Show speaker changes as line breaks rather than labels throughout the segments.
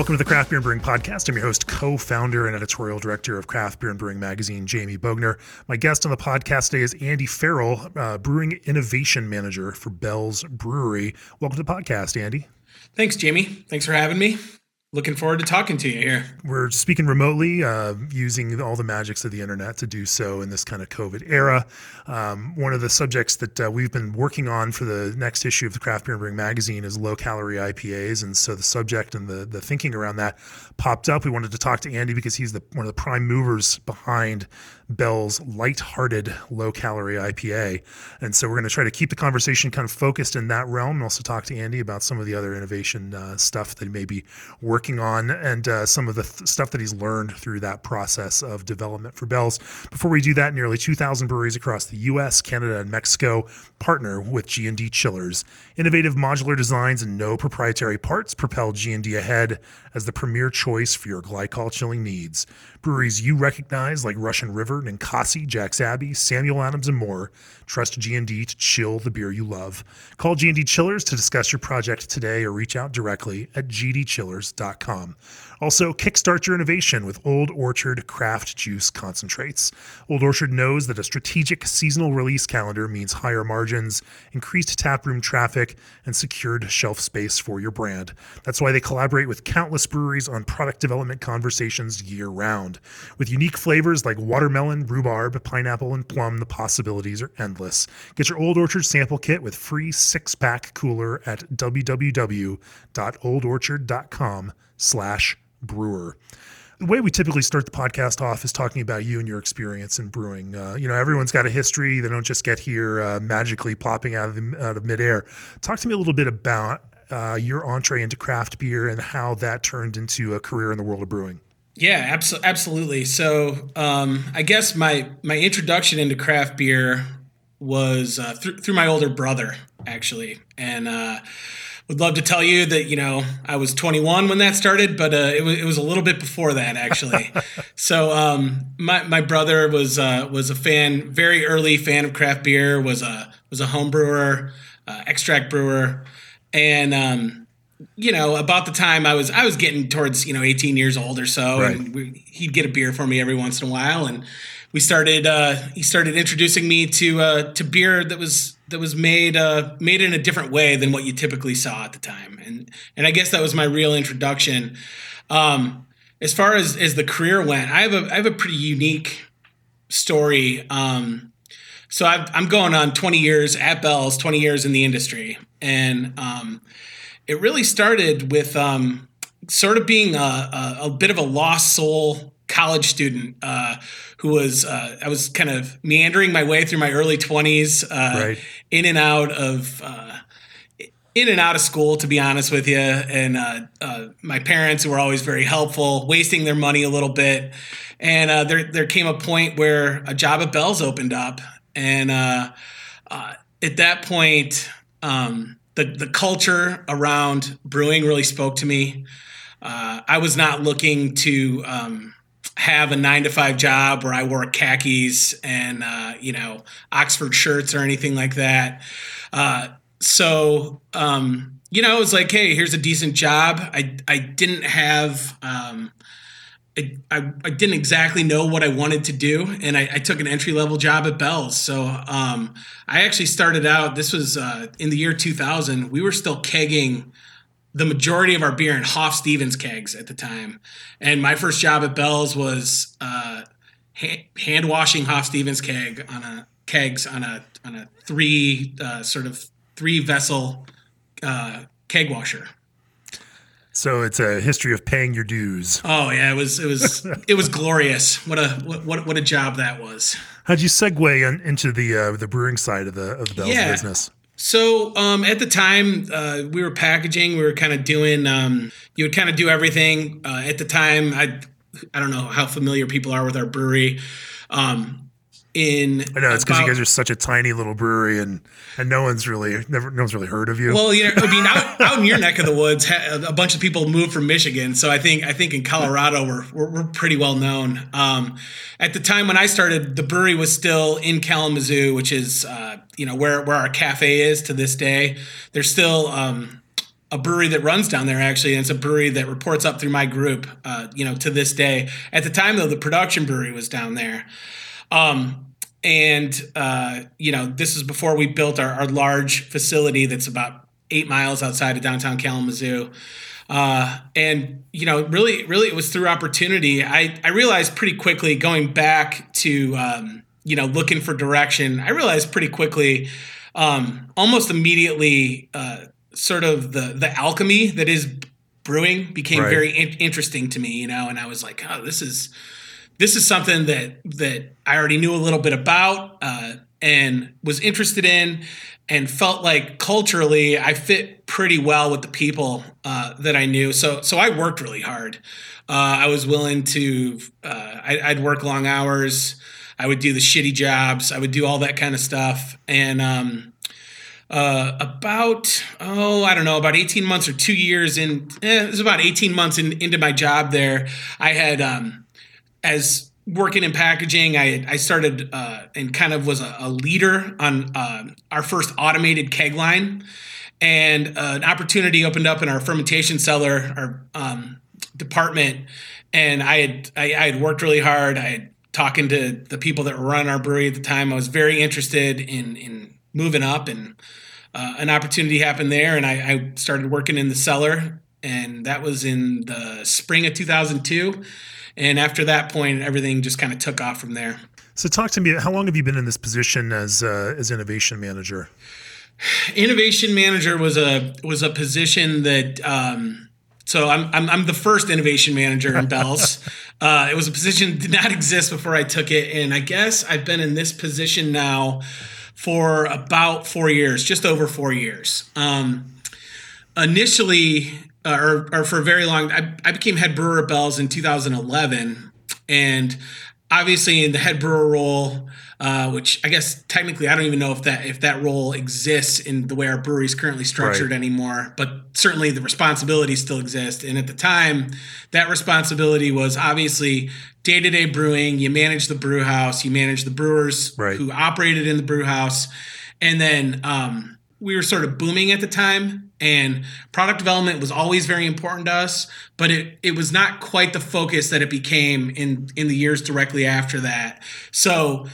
Welcome to the Craft Beer and Brewing Podcast. I'm your host, co founder, and editorial director of Craft Beer and Brewing Magazine, Jamie Bogner. My guest on the podcast today is Andy Farrell, uh, Brewing Innovation Manager for Bell's Brewery. Welcome to the podcast, Andy.
Thanks, Jamie. Thanks for having me looking forward to talking to you here.
We're speaking remotely, uh, using all the magics of the internet to do so in this kind of COVID era. Um, one of the subjects that uh, we've been working on for the next issue of the Craft Beer and Brewing magazine is low calorie IPAs, and so the subject and the the thinking around that popped up. We wanted to talk to Andy because he's the one of the prime movers behind Bell's light-hearted low-calorie IPA, and so we're going to try to keep the conversation kind of focused in that realm, and also talk to Andy about some of the other innovation uh, stuff that he may be working on, and uh, some of the th- stuff that he's learned through that process of development for Bell's. Before we do that, nearly 2,000 breweries across the U.S., Canada, and Mexico partner with G&D Chillers. Innovative modular designs and no proprietary parts propel G&D ahead as the premier choice for your glycol chilling needs. Breweries you recognize like Russian River, Ninkasi, Jack's Abbey, Samuel Adams, and more trust G&D to chill the beer you love. Call G&D Chillers to discuss your project today or reach out directly at gdchillers.com. Also, kickstart your innovation with Old Orchard Craft Juice Concentrates. Old Orchard knows that a strategic seasonal release calendar means higher margins, increased taproom traffic, and secured shelf space for your brand. That's why they collaborate with countless breweries on product development conversations year round. With unique flavors like watermelon, rhubarb, pineapple, and plum, the possibilities are endless. Get your Old Orchard sample kit with free six-pack cooler at www.oldorchard.com slash brewer. The way we typically start the podcast off is talking about you and your experience in brewing. Uh, you know, everyone's got a history; they don't just get here uh, magically popping out of the, out of midair. Talk to me a little bit about uh, your entree into craft beer and how that turned into a career in the world of brewing.
Yeah, abso- absolutely. So, um, I guess my my introduction into craft beer was uh, th- through my older brother, actually, and uh, would love to tell you that you know I was 21 when that started, but uh, it was it was a little bit before that actually. so um, my my brother was uh, was a fan, very early fan of craft beer. was a was a home brewer, uh, extract brewer, and um, you know about the time I was I was getting towards you know 18 years old or so, right. and we, he'd get a beer for me every once in a while, and we started uh, he started introducing me to uh, to beer that was that was made uh, made in a different way than what you typically saw at the time, and and I guess that was my real introduction. Um, as far as as the career went, I have a I have a pretty unique story. Um, so i am going on 20 years at Bell's, 20 years in the industry, and um, it really started with um, sort of being a, a, a, bit of a lost soul college student uh, who was uh, I was kind of meandering my way through my early twenties, uh, right. in and out of uh, in and out of school, to be honest with you. And uh, uh, my parents were always very helpful, wasting their money a little bit. And there there came a point where a job at Bell's opened up, and at that point, um, the the culture around brewing really spoke to me. I was not looking to um, have a nine to five job where I wore khakis and uh, you know Oxford shirts or anything like that. Uh, so um, you know, it was like, hey, here's a decent job. I I didn't have. Um, I, I, I, didn't exactly know what I wanted to do, and I, I took an entry level job at Bell's. So um, I actually started out. This was uh, in the year 2000. We were still kegging the majority of our beer in Hoff Stevens kegs at the time. And my first job at Bell's was uh, ha- hand washing Hoff Stevens keg on a kegs on a on a three uh, sort of three vessel uh, keg washer.
So it's a history of paying your dues.
Oh yeah, it was it was it was glorious. What a what what a job that was.
How'd you segue in, into the uh, the brewing side of the of the Bell's yeah. business?
So um, at the time, uh, we were packaging. We were kind of doing. Um, you would kind of do everything. Uh, at the time, I I don't know how familiar people are with our brewery. Um, in
I know it's because you guys are such a tiny little brewery, and and no one's really never no one's really heard of you.
Well, you know, I mean, out, out in your neck of the woods, a bunch of people moved from Michigan, so I think I think in Colorado we're we're, we're pretty well known. Um, at the time when I started, the brewery was still in Kalamazoo, which is uh, you know where where our cafe is to this day. There's still um, a brewery that runs down there actually, and it's a brewery that reports up through my group. Uh, you know, to this day. At the time though, the production brewery was down there. Um, and uh, you know, this is before we built our, our large facility that's about eight miles outside of downtown Kalamazoo. Uh, and you know, really, really, it was through opportunity. I I realized pretty quickly going back to um, you know looking for direction. I realized pretty quickly, um, almost immediately, uh, sort of the the alchemy that is brewing became
Right.
very in- interesting to me. You know, and I was like, oh, this is this is something that that I already knew a little bit about uh, and was interested in, and felt like culturally I fit pretty well with the people uh, that I knew. So so I worked really hard. Uh, I was willing to. Uh, I, I'd work long hours. I would do the shitty jobs. I would do all that kind of stuff, and um, uh, about oh I don't know about eighteen months or two years in eh, it was about eighteen months in, into my job there. I had um, as working in packaging, I I started uh, and kind of was a, a leader on uh, our first automated keg line, and uh, an opportunity opened up in our fermentation cellar, our um, department, and I had I, I had worked really hard. I had talking to the people that were running our brewery at the time. I was very interested in in moving up, and uh, an opportunity happened there, and I, I started working in the cellar, and that was in the spring of 2002. And after that point, everything just kind of took off from there.
so talk to me. How long have you been in this position as uh, as innovation manager?
innovation manager was a was a position that um, so I'm, I'm I'm the first innovation manager in Bell's. uh, it was a position that did not exist before I took it, and I guess I've been in this position now for about four years, just over four years. Um, initially, uh, or, or for a very long, I, I became head brewer at Bell's in 2011, and obviously in the head brewer role, uh, which I guess technically I don't even know if that if that role exists in the way our brewery is currently structured
Right.
anymore. But certainly the responsibilities still exist. And at the time, that responsibility was obviously day to day brewing. You manage the brew house, you manage the brewers
Right.
who operated in the brew house, and then um, we were sort of booming at the time. And product development was always very important to us, but it, it was not quite the focus that it became in in the years directly after that. So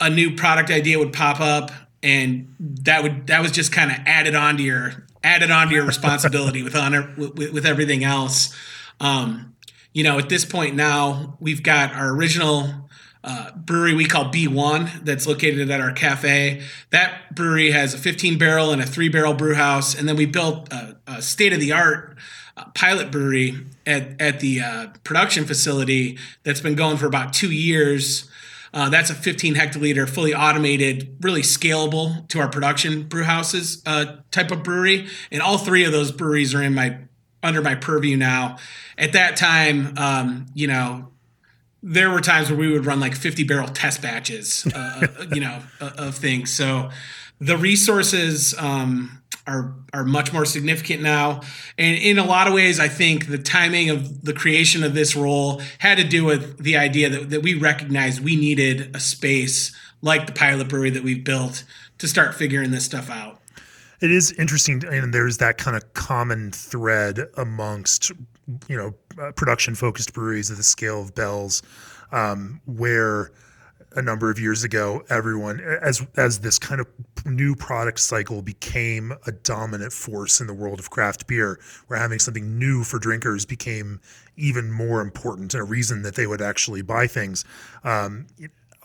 a new product idea would pop up and that would that was just kind of added onto your added onto your responsibility with honor with, with everything else um, you know at this point now we've got our original uh, brewery we call b1 that's located at our cafe that brewery has a 15 barrel and a 3 barrel brew house and then we built a, a state of the art uh, pilot brewery at, at the uh, production facility that's been going for about two years uh, that's a 15 hectoliter, fully automated, really scalable to our production brew houses uh, type of brewery. And all three of those breweries are in my under my purview now. At that time, um, you know, there were times where we would run like 50 barrel test batches, uh, you know, uh, of things. So the resources um, are are much more significant now, and in a lot of ways, I think the timing of the creation of this role had to do with the idea that, that we recognized we needed a space like the pilot brewery that we've built to start figuring this stuff out.
It is interesting, and there's that kind of common thread amongst you know uh, production focused breweries at the scale of Bell's, um, where a number of years ago, everyone as as this kind of new product cycle became a dominant force in the world of craft beer, where having something new for drinkers became even more important and a reason that they would actually buy things. Um,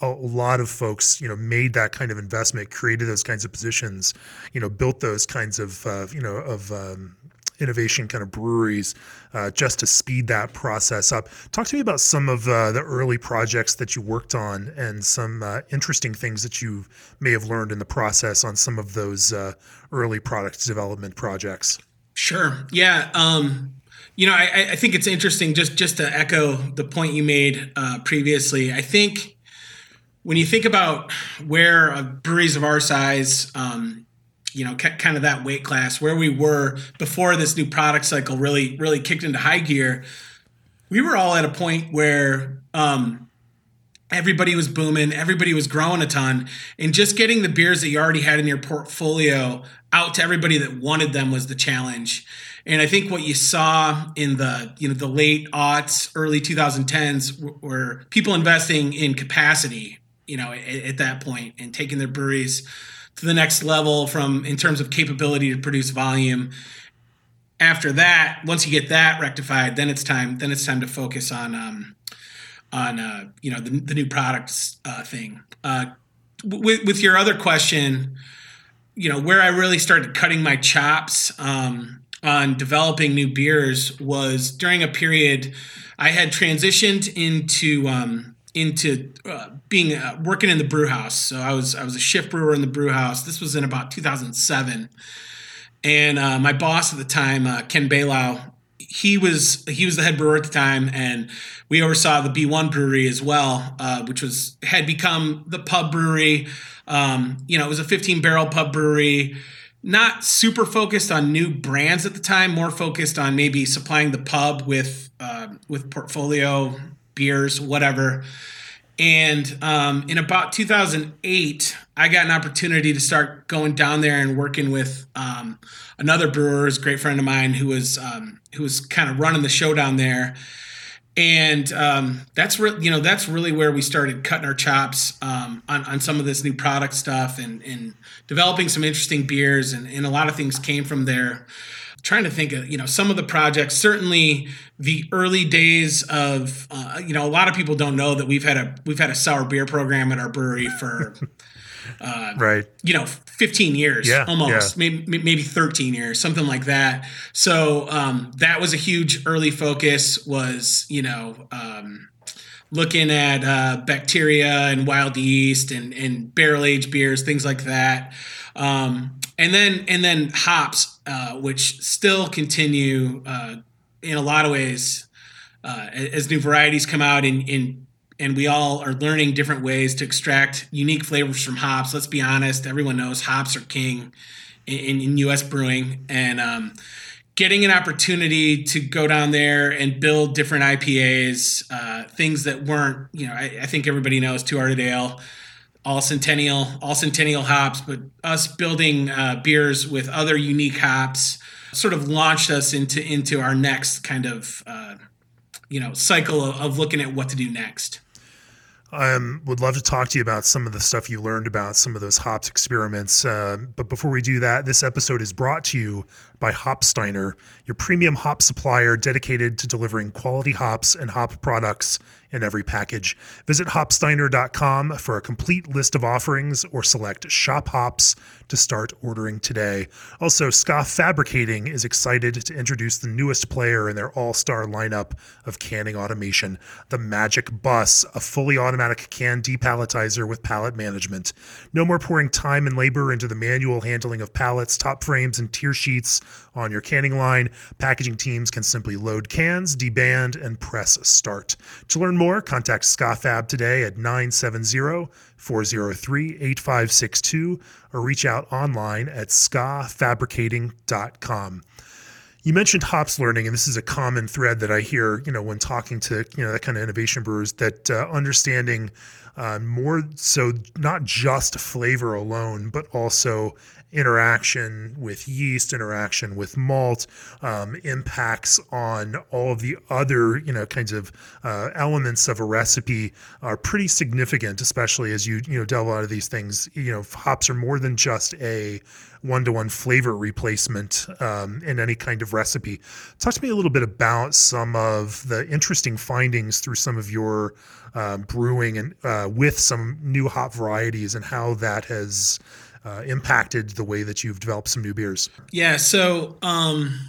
a lot of folks, you know, made that kind of investment, created those kinds of positions, you know, built those kinds of, uh, you know, of um, innovation kind of breweries uh, just to speed that process up. Talk to me about some of uh, the early projects that you worked on and some uh, interesting things that you may have learned in the process on some of those uh, early product development projects.
Sure. Yeah. Um, you know, I, I think it's interesting just just to echo the point you made uh, previously. I think when you think about where breweries of our size, um, you know, kind of that weight class, where we were before this new product cycle really, really kicked into high gear, we were all at a point where um, everybody was booming, everybody was growing a ton, and just getting the beers that you already had in your portfolio out to everybody that wanted them was the challenge. And I think what you saw in the you know the late aughts, early 2010s were people investing in capacity, you know, at, at that point and taking their breweries to the next level from in terms of capability to produce volume. After that, once you get that rectified, then it's time. Then it's time to focus on um, on uh, you know the, the new products uh, thing. Uh, with with your other question, you know where I really started cutting my chops um, on developing new beers was during a period I had transitioned into um, into uh, being uh, working in the brew house. So I was I was a shift brewer in the brew house. This was in about 2007, and uh, my boss at the time, uh, Ken Bailau, he was he was the head brewer at the time, and we oversaw the B1 brewery as well, uh, which was had become the pub brewery. Um, you know, it was a 15 barrel pub brewery. Not super focused on new brands at the time, more focused on maybe supplying the pub with uh, with portfolio beers, whatever. And um, in about 2008, I got an opportunity to start going down there and working with um, another brewer, a great friend of mine, who was um, who was kind of running the show down there. And um, that's re- you know that's really where we started cutting our chops um, on, on some of this new product stuff and, and developing some interesting beers and, and a lot of things came from there trying to think of you know some of the projects. Certainly the early days of uh, you know a lot of people don't know that we've had a we've had a sour beer program at our brewery for
uh, right.
you know 15 years
yeah,
almost.
yeah.
maybe maybe 13 years something like that. So um, that was a huge early focus was you know um, looking at uh, bacteria and wild yeast and, and barrel aged beers things like that. Um, and then and then hops, uh, which still continue uh, in a lot of ways uh, as new varieties come out and in and we all are learning different ways to extract unique flavors from hops. Let's be honest, everyone knows hops are king in, in U.S. brewing, and um, getting an opportunity to go down there and build different IPAs, uh, things that weren't, you know, I, I think everybody knows Two Hearted Ale all centennial all centennial hops but us building uh, beers with other unique hops sort of launched us into into our next kind of uh, you know cycle of, of, looking at what to do next
I um, would love to talk to you about some of the stuff you learned about some of those hops experiments. Uh, but before we do that, this episode is brought to you by Hopsteiner, your premium hop supplier dedicated to delivering quality hops and hop products in every package. Visit hopsteiner.com for a complete list of offerings or select shop hops to start ordering today. Also, Ska Fabricating is excited to introduce the newest player in their all star lineup of canning automation, the Magic Bus, a fully automatic can depalletizer with pallet management. No more pouring time and labor into the manual handling of pallets, top frames, and tier sheets on your canning line. Packaging teams can simply load cans, deband, and press start. To learn more, contact SkaFab today at 970 403 8562 or reach out online at skafabricating.com. You mentioned hops learning, and this is a common thread that I hear, you know, when talking to you know that kind of innovation brewers. That uh, understanding uh, more so not just flavor alone, but also interaction with yeast, interaction with malt, um, impacts on all of the other, you know, kinds of uh, elements of a recipe are pretty significant, especially as you, you know, delve out of these things. You know, hops are more than just a one-to-one flavor replacement um, in any kind of recipe. Talk to me a little bit about some of the interesting findings through some of your uh, brewing and uh, with some new hop varieties and how that has uh, impacted the way that you've developed some new beers?
Yeah, so um,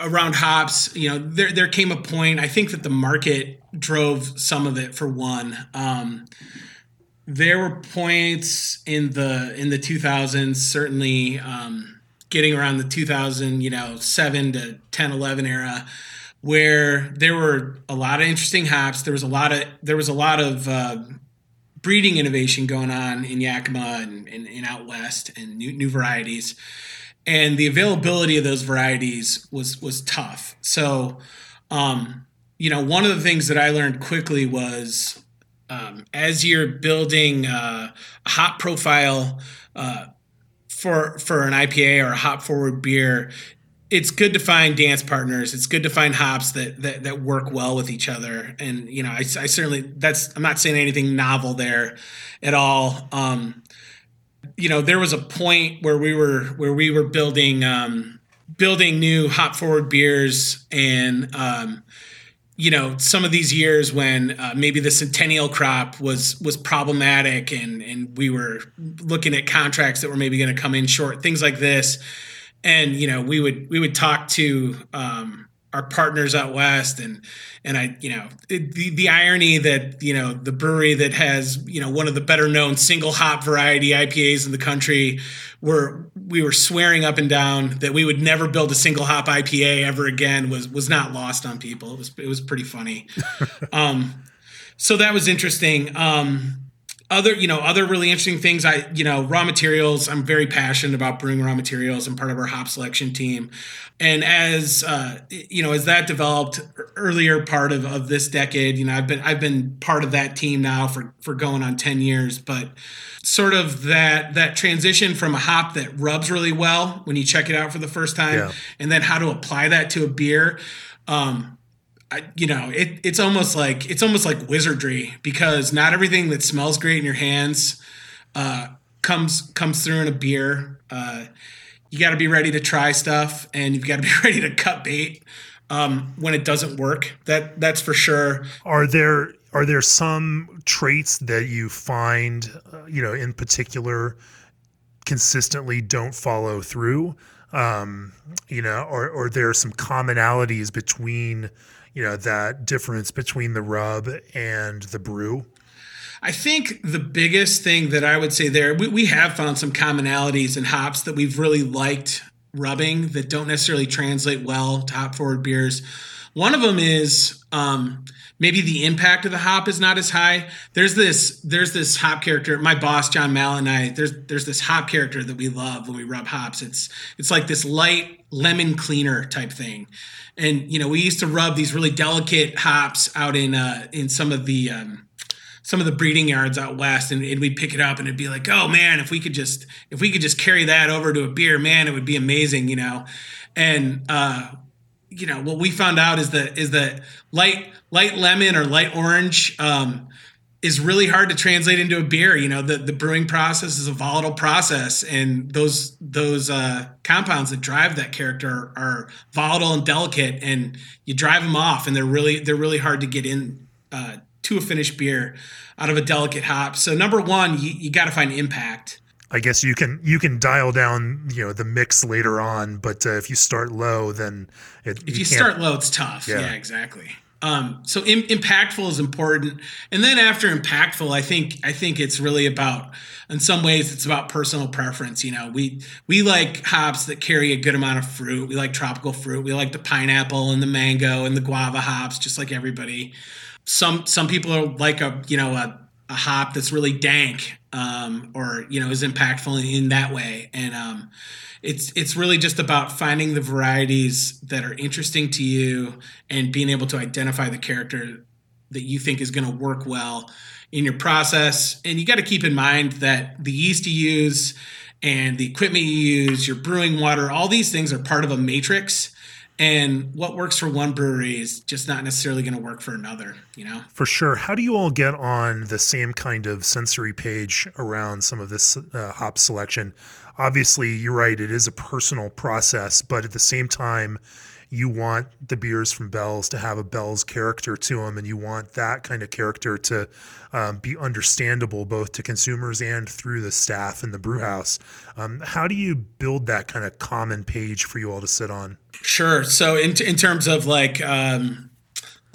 around hops, you know, there there came a point. I think that the market drove some of it. For one, um, there were points in the in the 2000s, certainly um, getting around the 2000, you know, seven to 10, 11 era where there were a lot of interesting hops. There was a lot of there was a lot of uh, breeding innovation going on in Yakima and, and, and out west and new, new varieties. And the availability of those varieties was was tough. So, um, you know, one of the things that I learned quickly was um, as you're building uh, a hop profile uh, for for an IPA or a hop forward beer, it's good to find dance partners. It's good to find hops that that, that work well with each other. And you know, I, I certainly that's I'm not saying anything novel there at all. Um, you know, there was a point where we were where we were building um, building new hop forward beers and um, you know some of these years when uh, maybe the centennial crop was was problematic and and we were looking at contracts that were maybe going to come in short things like this and you know we would we would talk to um, our partners out west and and I you know it, the the irony that you know the brewery that has you know one of the better known single hop variety IPAs in the country were we were swearing up and down that we would never build a single hop IPA ever again was was not lost on people. It was it was pretty funny. Um, so that was interesting. Um, other you know other really interesting things i you know raw materials i'm very passionate about brewing raw materials i'm part of our hop selection team and as uh, you know as that developed earlier part of, of this decade you know i've been i've been part of that team now for for going on 10 years but sort of that that transition from a hop that rubs really well when you check it out for the first time yeah. and then how to apply that to a beer um, I, you know, it, it's almost like it's almost like wizardry because not everything that smells great in your hands uh, comes comes through in a beer. Uh, you got to be ready to try stuff, and you've got to be ready to cut bait um, when it doesn't work. That that's for sure.
Are there are there some traits that you find, uh, you know, in particular, consistently don't follow through? Um, you know, or or there are some commonalities between you know that difference between the rub and the brew?
I think the biggest thing that I would say there, we, we have found some commonalities in hops that we've really liked rubbing that don't necessarily translate well to hop forward beers. One of them is um, maybe the impact of the hop is not as high. There's this there's this hop character. My boss John Mallett and I there's there's this hop character that we love when we rub hops. It's it's like this light lemon cleaner type thing and you know we used to rub these really delicate hops out in uh, in some of the um, some of the breeding yards out west and, and, we'd pick it up and it'd be like oh man if we could just if we could just carry that over to a beer man it would be amazing you know? And uh, you know what we found out is that is that light light lemon or light orange um, is really hard to translate into a beer. You know, the, the brewing process is a volatile process, and those those uh, compounds that drive that character are volatile and delicate, and you drive them off, and they're really they're really hard to get in uh, to a finished beer out of a delicate hop. So number one, you, you got to find impact.
I guess you can you can dial down you know the mix later on, but uh, if you start low, then
it, if you, you start low, it's tough. Yeah, yeah exactly. Um, so in, impactful is important, and then after impactful, I think I think it's really about, in some ways, it's about personal preference. You know, we we like hops that carry a good amount of fruit. We like tropical fruit. We like the pineapple and the mango and the guava hops, just like everybody. Some some people are like a you know a, a hop that's really dank, um, or you know is impactful in, in that way, and um, it's it's really just about finding the varieties that are interesting to you and being able to identify the character that you think is going to work well in your process. And you got to keep in mind that the yeast you use and the equipment you use your brewing water all these things are part of a matrix. And what works for one brewery is just not necessarily going to work for another you know?
For sure. How do you all get on the same kind of sensory page around some of this uh, hop selection obviously you're right it is a personal process but at the same time you want the beers from Bell's to have a Bell's character to them, and you want that kind of character to um, be understandable both to consumers and through the staff in the brew house. Um, how do you build that kind of common page for you all to sit on?
Sure. So, in, in terms of like, um,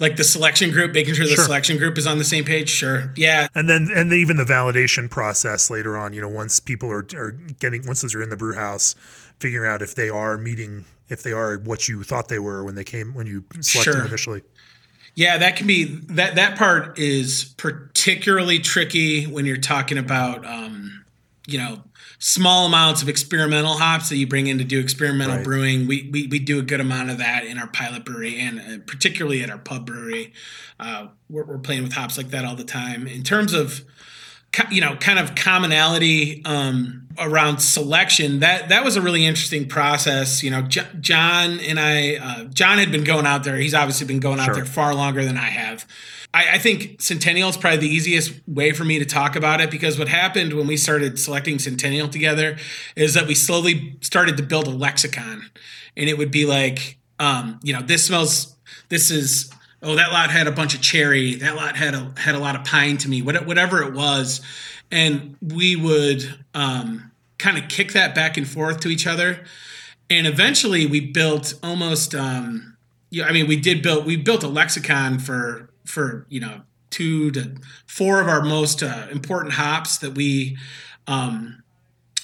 like the selection group, making sure the sure. selection group is on the same page. Sure, yeah.
And then and even the validation process later on. You know, once people are, are getting once those are in the brew house, figuring out if they are meeting if they are what you thought they were when they came when you selected sure. them initially.
Yeah, that can be that that part is particularly tricky when you're talking about um, you know small amounts of experimental hops that you bring in to do experimental
Right.
brewing. We, we we do a good amount of that in our pilot brewery and uh, particularly at our pub brewery. Uh, we're, we're playing with hops like that all the time. In terms of you know kind of commonality um, around selection that that was a really interesting process you know J- john and i uh, john had been going out there he's obviously been going out
Sure.
there far longer than i have I, I think centennial is probably the easiest way for me to talk about it because what happened when we started selecting centennial together is that we slowly started to build a lexicon. And it would be like um, you know this smells this is oh that lot had a bunch of cherry. That lot had a had a lot of pine to me whatever it was. And we would um, kind of kick that back and forth to each other. And eventually we built almost um, i mean we did build we built a lexicon for for you know two to four of our most uh, important hops that we um,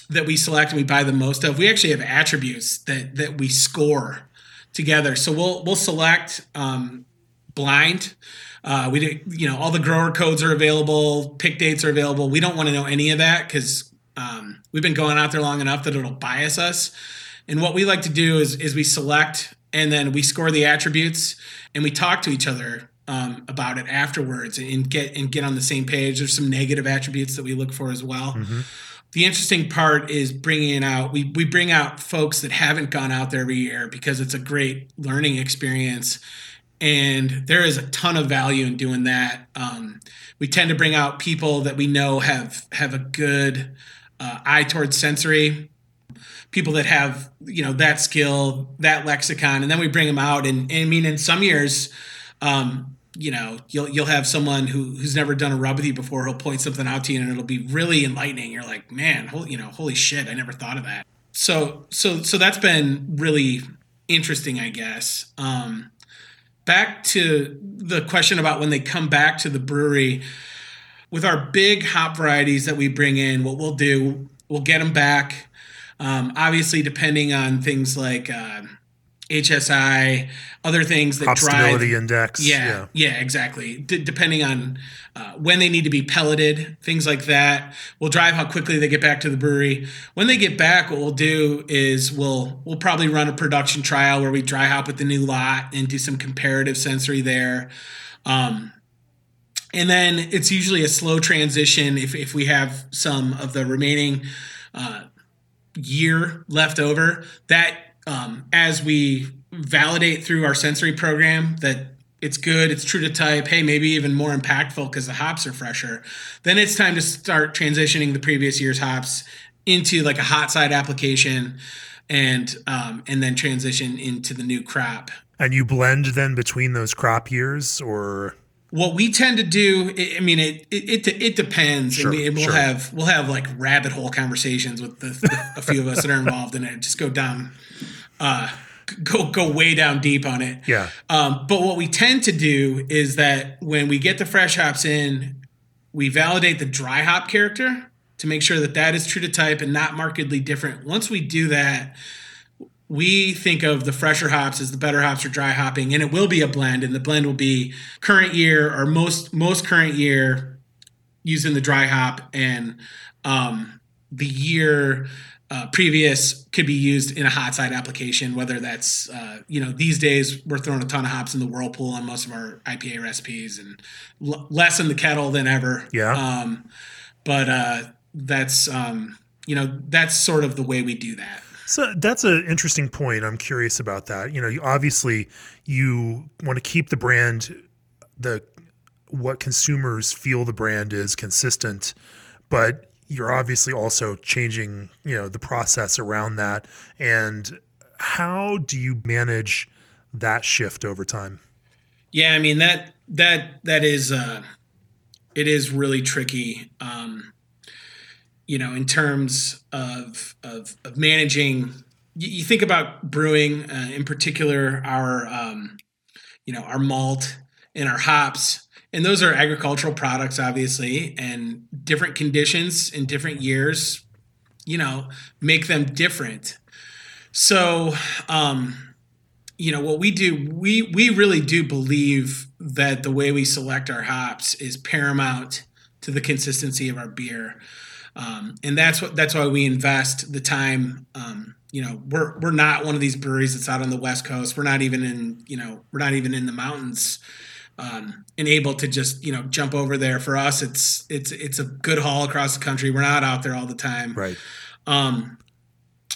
that we select and we buy the most of. We actually have attributes that that we score together. So we'll we'll select um, blind. Uh, we do, you know all the grower codes are available pick dates are available. We don't want to know any of that because um, we've been going out there long enough that it'll bias us. And what we like to do is is we select and then we score the attributes and we talk to each other um, about it afterwards and get and get on the same page. There's some negative attributes that we look for as well. The interesting part is bringing out we, we bring out folks that haven't gone out there every year because it's a great learning experience. And there is a ton of value in doing that. Um, we tend to bring out people that we know have have a good uh, eye towards sensory people that have you know that skill that lexicon and then we bring them out. And, and i mean in some years um, you know you'll you'll have someone who who's never done a rub with you before. He'll point something out to you and it'll be really enlightening. You're like man holy you know holy shit i never thought of that. So so so that's been really interesting i guess. Um back to the question about when they come back to the brewery. With our big hop varieties that we bring in what we'll do we'll get them back. Um, obviously depending on things like uh, hsi other things that drive
stability index.
yeah, yeah, exactly. D- depending on uh, when they need to be pelleted, things like that, will drive how quickly they get back to the brewery. When they get back, what we'll do is we'll we'll probably run a production trial where we dry hop with the new lot and do some comparative sensory there. Um, and then it's usually a slow transition if, if we have some of the remaining uh, year left over that um, as we validate through our sensory program that it's good it's true to type hey maybe even more impactful because the hops are fresher then it's time to start transitioning the previous year's hops into like a hot side application and um, and then transition into the new crop.
And you blend then between those crop years or?
What we tend to do i mean it it, it, it depends.
Sure,
mean, we'll
sure.
have we'll have like rabbit hole conversations with the, the, a few of us that are involved in it just go down uh go go way down deep on it
yeah.
um, but what we tend to do is that when we get the fresh hops in we validate the dry hop character to make sure that that is true to type and not markedly different once we do that we think of the fresher hops as the better hops for dry hopping and it will be a blend and the blend will be current year or most most current year using the dry hop and um, the year uh, previous could be used in a hot side application whether that's uh, you know these days we're throwing a ton of hops in the whirlpool on most of our ipa recipes and l- less in the kettle than ever
Yeah.
um, but uh, that's um, you know that's sort of the way we do that
So that's an interesting point. I'm curious about that. You know, you, obviously you want to keep the brand, the what consumers feel the brand is consistent, but you're obviously also changing, you know, the process around that. And how do you manage that shift over time?
Yeah, I mean that that that is uh it is really tricky. Um you know, in terms of of, of managing you, you think about brewing, uh, in particular our um you know, our malt and our hops. And those are agricultural products obviously, and different conditions in different years, you know, make them different. So, um you know what we do we we really do believe that the way we select our hops is paramount to the consistency of our beer. Um, and that's what that's why we invest the time um, you know we're we're not one of these breweries that's out on the west coast. We're not even in you know we're not even in the mountains um, and able to just you know jump over there. For us it's it's it's a good haul across the country. We're not out there all the time.
Right.
Um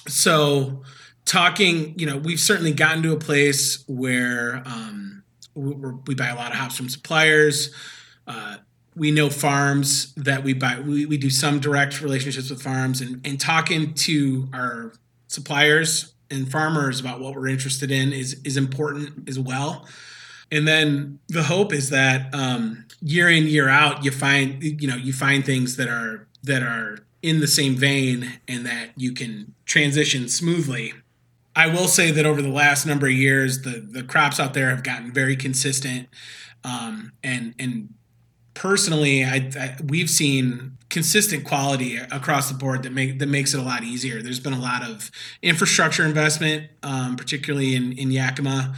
so talking you know we've certainly gotten to a place where um we, we buy a lot of hops from suppliers. Uh, we know farms that we buy we, we do some direct relationships with farms and, and talking to our suppliers and farmers about what we're interested in is is important as well and then the hope is that um, year in year out you find you know you find things that are that are in the same vein and that you can transition smoothly. I will say that over the last number of years the the crops out there have gotten very consistent. Um, and and personally I, I, we've seen consistent quality across the board that make that makes it a lot easier. There's been a lot of infrastructure investment um, particularly in in yakima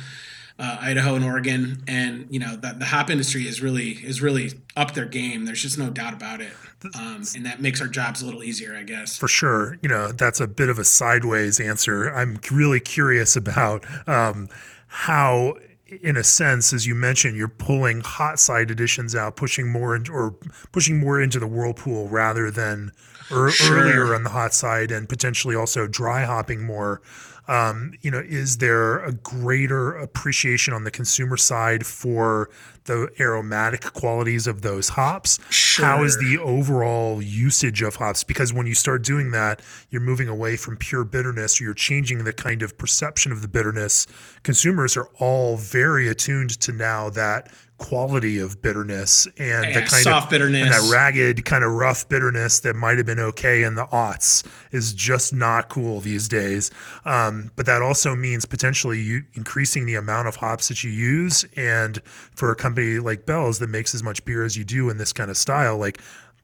uh, Idaho and Oregon, and you know the, the hop industry is really is really up their game. There's just no doubt about it, um, and that makes our jobs a little easier, I guess.
For sure, you know that's a bit of a sideways answer. I'm really curious about um, how in a sense, as you mentioned, you're pulling hot side additions out, pushing more into, or pushing more into the whirlpool rather than er, sure. earlier on the hot side, and potentially also dry hopping more. Um, you know, is there a greater appreciation on the consumer side for the aromatic qualities of those hops?
Sure.
How is the overall usage of hops? Because when you start doing that, you're moving away from pure bitterness, or you're changing the kind of perception of the bitterness. Consumers are all very attuned to now that quality of bitterness and
yeah,
the kind
soft
of
bitterness
and that ragged kind of rough bitterness that might have been okay in the aughts is just not cool these days. Um, but that also means potentially you increasing the amount of hops that you use. And for a company like Bell's that makes as much beer as you do in this kind of style, like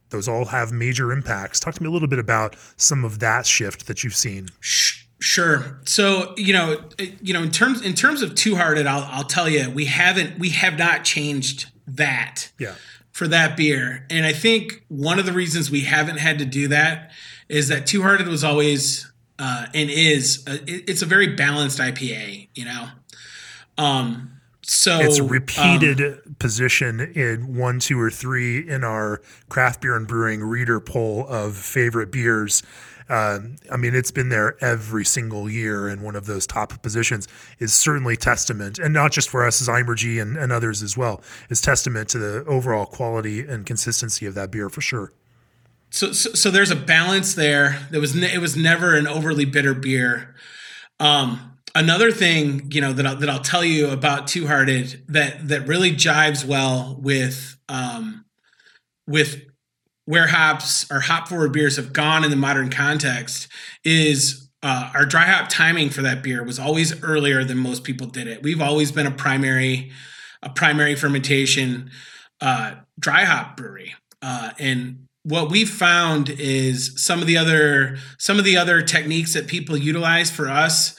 those all have major impacts. Talk to me a little bit about some of that shift that you've seen.
Sure. So you know, you know, in terms in terms of Two Hearted, I'll I'll tell you, we haven't we have not changed that.
Yeah.
For that beer, and I think one of the reasons we haven't had to do that is that Two Hearted was always uh, and is a, it's a very balanced IPA. You know. Um. So
it's repeated um, position in one, two, or three in our craft beer and brewing reader poll of favorite beers uh, I mean, it's been there every single year, and one of those top positions is certainly testament, and not just for us as Eimergy and, and others as well, is testament to the overall quality and consistency of that beer for sure.
So, so, so there's a balance there. There was ne- it was never an overly bitter beer. Um, another thing, you know, that I'll, that I'll tell you about Two Hearted that that really jives well with um, with where hops or hop forward beers have gone in the modern context is uh, our dry hop timing for that beer was always earlier than most people did it. We've always been a primary a primary fermentation uh, dry hop brewery, uh, and what we've found is some of the other some of the other techniques that people utilize for us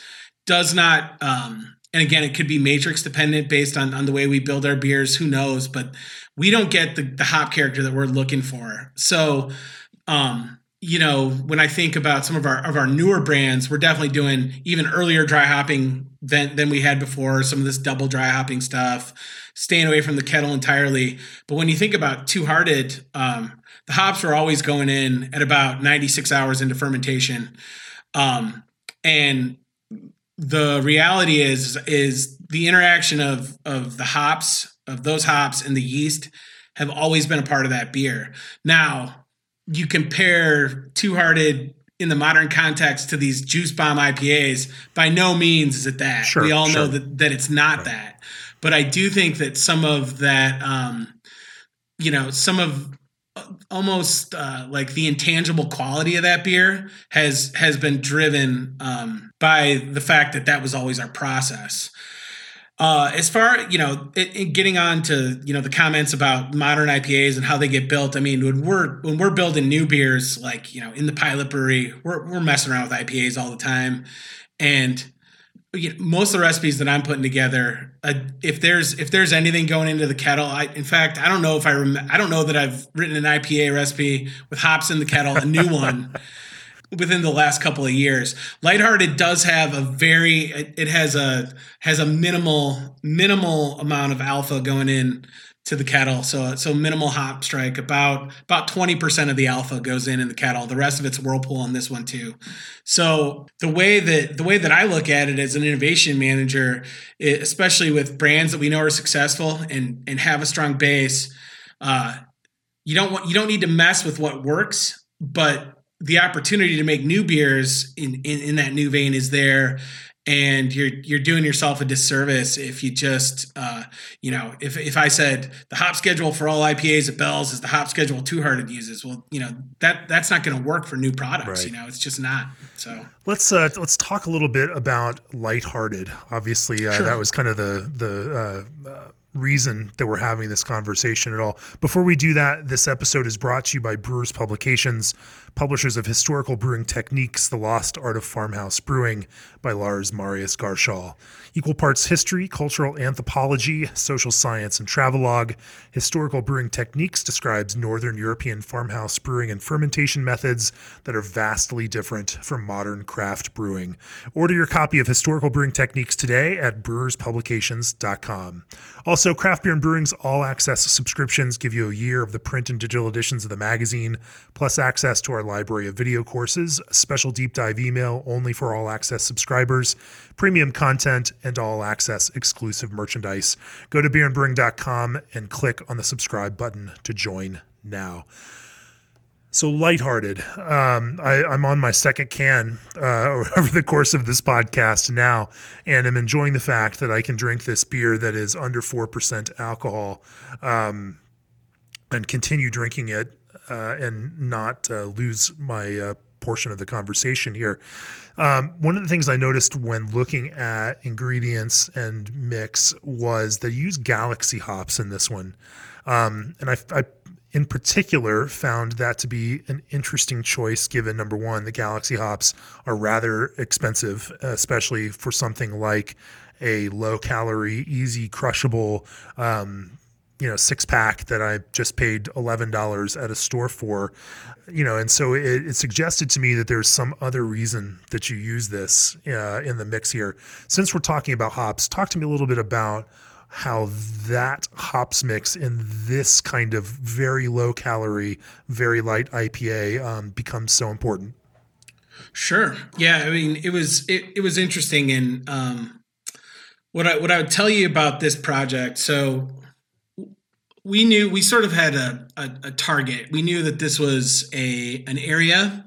does not um, and again it could be matrix dependent based on on the way we build our beers who knows but we don't get the, the hop character that we're looking for. So, um, you know, when I think about some of our of our newer brands, we're definitely doing even earlier dry hopping than than we had before. Some of this double dry hopping stuff, staying away from the kettle entirely. But when you think about Two Hearted, um, the hops were always going in at about 96 hours into fermentation, um, and the reality is is the interaction of of the hops of those hops and the yeast have always been a part of that beer. Now, you compare Two Hearted in the modern context to these juice bomb IPAs, by no means is it that.
Sure,
we all
sure.
know that that it's not right. that. But I do think that some of that um, you know, some of almost uh, like the intangible quality of that beer has has been driven um, by the fact that that was always our process. Uh, as far you know, it, it getting on to you know the comments about modern IPAs and how they get built. I mean, when we're when we're building new beers, like you know, in the pilot brewery, we're we're messing around with IPAs all the time, and you know, most of the recipes that I'm putting together, uh, if there's if there's anything going into the kettle, I in fact I don't know if I rem- I don't know that I've written an IPA recipe with hops in the kettle, a new one. within the last couple of years lighthearted does have a very it has a has a minimal minimal amount of alpha going in to the kettle. So so minimal hop strike. About about twenty percent of the alpha goes in in the kettle. The rest of it's whirlpool on this one too. So the way that the way that I look at it as an innovation manager, especially with brands that we know are successful and and have a strong base, uh, you don't want you don't need to mess with what works, but the opportunity to make new beers in, in, in that new vein is there and you're you're doing yourself a disservice if you just uh, you know if if I said the hop schedule for all IPAs at Bell's is the hop schedule Two Hearted uses well you know that that's not going to work for new products right. you know it's just not so
let's uh, let's talk a little bit about lighthearted obviously uh, sure. that was kind of the the uh, uh, reason that we're having this conversation at all. Before we do that, this episode is brought to you by Brewers Publications, publishers of Historical Brewing Techniques, The Lost Art of Farmhouse Brewing by Lars Marius Garshol. Equal parts history, cultural anthropology, social science, and travelogue. Historical Brewing Techniques describes Northern European farmhouse brewing and fermentation methods that are vastly different from modern craft brewing. Order your copy of Historical Brewing Techniques today at brewerspublications.com. Also, Craft Beer and Brewing's all access subscriptions give you a year of the print and digital editions of the magazine, plus access to our library of video courses, a special deep dive email only for all access subscribers, premium content, and all access exclusive merchandise. Go to beerandbrewing.com and click on the subscribe button to join now. So lighthearted. Um, I, am on my second can uh, over the course of this podcast now, and I'm enjoying the fact that I can drink this beer that is under four percent alcohol, um, and continue drinking it uh, and not uh, lose my uh, portion of the conversation here. Um, one of the things I noticed when looking at ingredients and mix was they use Galaxy hops in this one. Um, and I, I, in particular, found that to be an interesting choice given number one, the Galaxy hops are rather expensive, especially for something like a low calorie, easy crushable um, you know six pack that I just paid eleven dollars at a store for, you know, and so it, it, suggested to me that there's some other reason that you use this uh, in the mix here. Since we're talking about hops, talk to me a little bit about how that hops mix in this kind of very low calorie, very light IPA um, becomes so important.
Sure. Yeah. I mean, it was it, it was interesting, and um, what I what I would tell you about this project. So we knew we sort of had a, a, a, target. We knew that this was a an area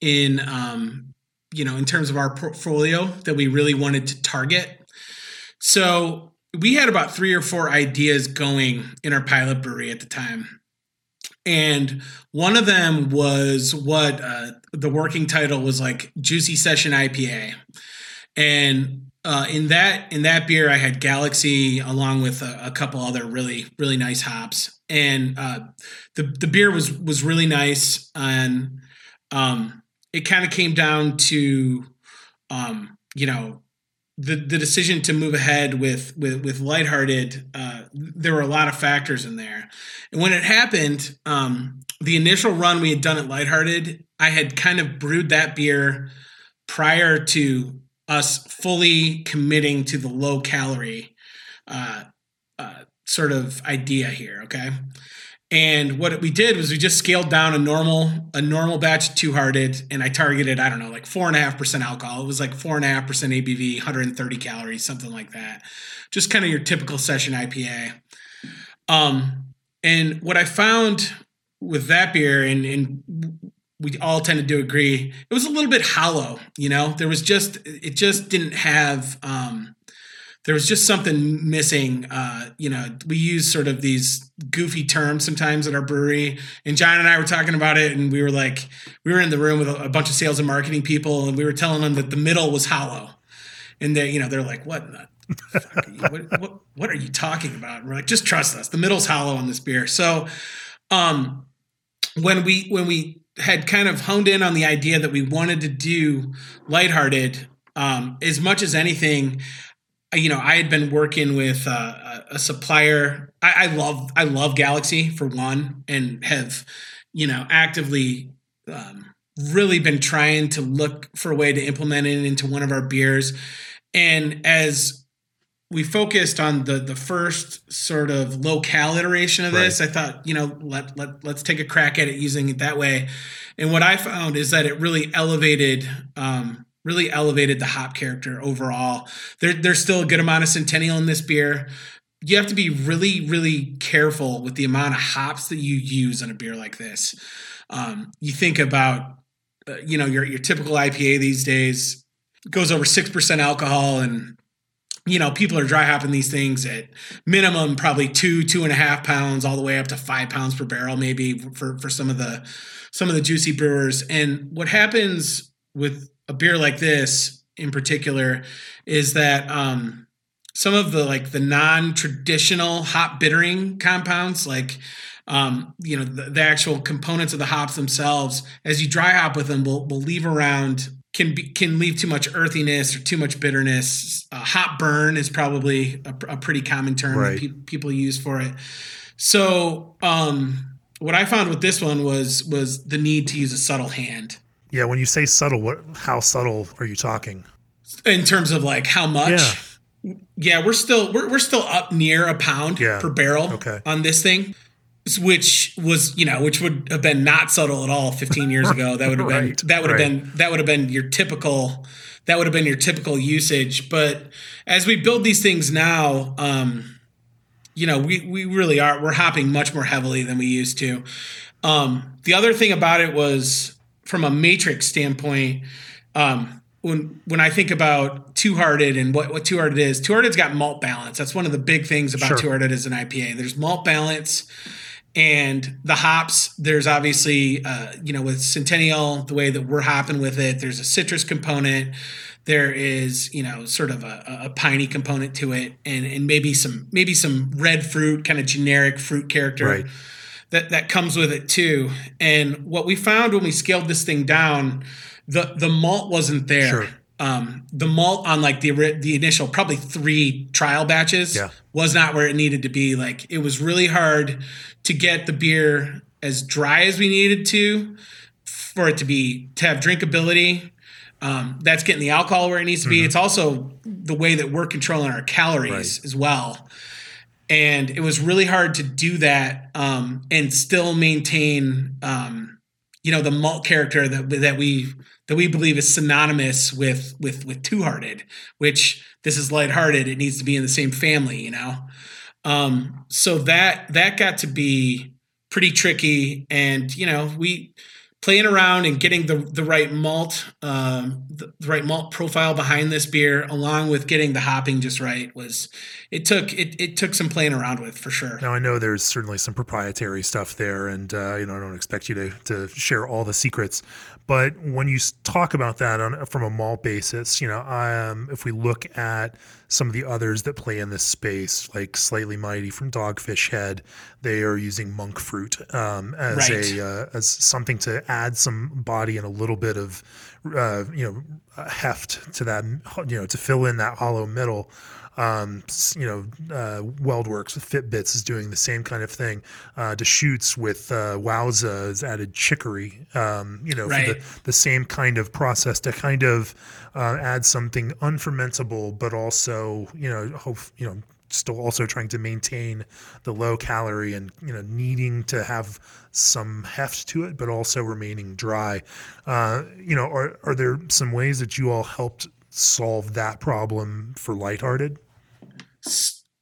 in um, you know in terms of our portfolio that we really wanted to target. So we had about three or four ideas going in our pilot brewery at the time. And one of them was what uh, the working title was like Juicy Session IPA. And uh, in that in that beer, I had Galaxy along with a, a couple other really really nice hops, and uh, the the beer was was really nice, and um, it kind of came down to um, you know the the decision to move ahead with with with lighthearted. Uh, there were a lot of factors in there, and when it happened, um, the initial run we had done at lighthearted, I had kind of brewed that beer prior to us fully committing to the low calorie uh, uh, sort of idea here. Okay. And what we did was we just scaled down a normal a normal batch two hearted, and I targeted I don't know like four and a half percent alcohol. It was like four and a half percent ABV, 130 calories, something like that. Just kind of your typical session IPA. Um, and what I found with that beer, and, and we all tended to agree. It was a little bit hollow you know? There was just it just didn't have um there was just something missing uh you know? We use sort of these goofy terms sometimes at our brewery and john and i were talking about it and we were like we were in the room with a, bunch of sales and marketing people and we were telling them that the middle was hollow. And they you know they're like what the what, what, what are you talking about? And we're like just trust us. The middle's hollow on this beer. So um when we when we had kind of honed in on the idea that we wanted to do lighthearted um, as much as anything, you know, I had been working with uh, a supplier. I, I love I love Galaxy for one, and have you know actively um, really been trying to look for a way to implement it into one of our beers. And as we focused on the the first sort of local iteration of this, right. I thought, you know, let let let's take a crack at it using it that way. And what I found is that it really elevated um, really elevated the hop character overall. There, there's still a good amount of Centennial in this beer. You have to be really, really careful with the amount of hops that you use in a beer like this. Um, you think about, uh, you know, your your typical IPA these days goes over six percent alcohol, and you know people are dry hopping these things at minimum probably two, two and a half pounds, all the way up to five pounds per barrel, maybe for for some of the some of the juicy brewers. And what happens with a beer like this in particular is that um, some of the like the non-traditional hop bittering compounds like um, you know the, the, actual components of the hops themselves as you dry hop with them will, will leave around can be can leave too much earthiness or too much bitterness uh, hop burn is probably a, a pretty common term right. that pe- people use for it so um, what i found with this one was was the need to use a subtle hand
yeah, when you say subtle, what how subtle are you talking?
In terms of like how much? Yeah, yeah we're still we're, we're still up near a pound yeah. per barrel okay. on this thing. Which was, you know, which would have been not subtle at all 15 years ago. That would have right, been that would have right. been that would have been your typical that would have been your typical usage. But as we build these things now, um, you know, we we really are we're hopping much more heavily than we used to. Um, the other thing about it was from a matrix standpoint, um, when when I think about Two Hearted and what what Two Hearted is, Two Hearted's got malt balance. That's one of the big things about sure. Two Hearted as an IPA. There's malt balance, and the hops. There's obviously uh, you know with Centennial the way that we're hopping with it. There's a citrus component. There is you know sort of a, a piney component to it, and and maybe some maybe some red fruit kind of generic fruit character. Right that that comes with it too. And what we found when we scaled this thing down, the the malt wasn't there. Sure. Um, the malt on like the the initial probably three trial batches yeah. was not where it needed to be. Like it was really hard to get the beer as dry as we needed to for it to be to have drinkability. Um, that's getting the alcohol where it needs to be. Mm-hmm. It's also the way that we're controlling our calories right. as well and it was really hard to do that um, and still maintain um, you know the malt character that that we that we believe is synonymous with with with two hearted which this is lighthearted. It needs to be in the same family you know? Um, so that that got to be pretty tricky and you know we playing around and getting the the right malt um, the, the, right malt profile behind this beer along with getting the hopping just right was it took it, it took some playing around with for sure.
Now i know there's certainly some proprietary stuff there and uh, you know i don't expect you to, to share all the secrets but when you talk about that on, from a malt basis you know um, if we look at some of the others that play in this space, like Slightly Mighty from Dogfish Head, they are using monk fruit um, as right. a uh, as something to add some body and a little bit of uh, you know heft to that you know to fill in that hollow middle. Um, you know, uh, WeldWerks with Fitbits is doing the same kind of thing. Uh, Deschutes with uh, Wowza has added chicory, um, you know, right. for the, the same kind of process to kind of uh, add something unfermentable, but also, you know, hope, you know, still also trying to maintain the low calorie and you know needing to have some heft to it but also remaining dry uh, you know are, are there some ways that you all helped solve that problem for lighthearted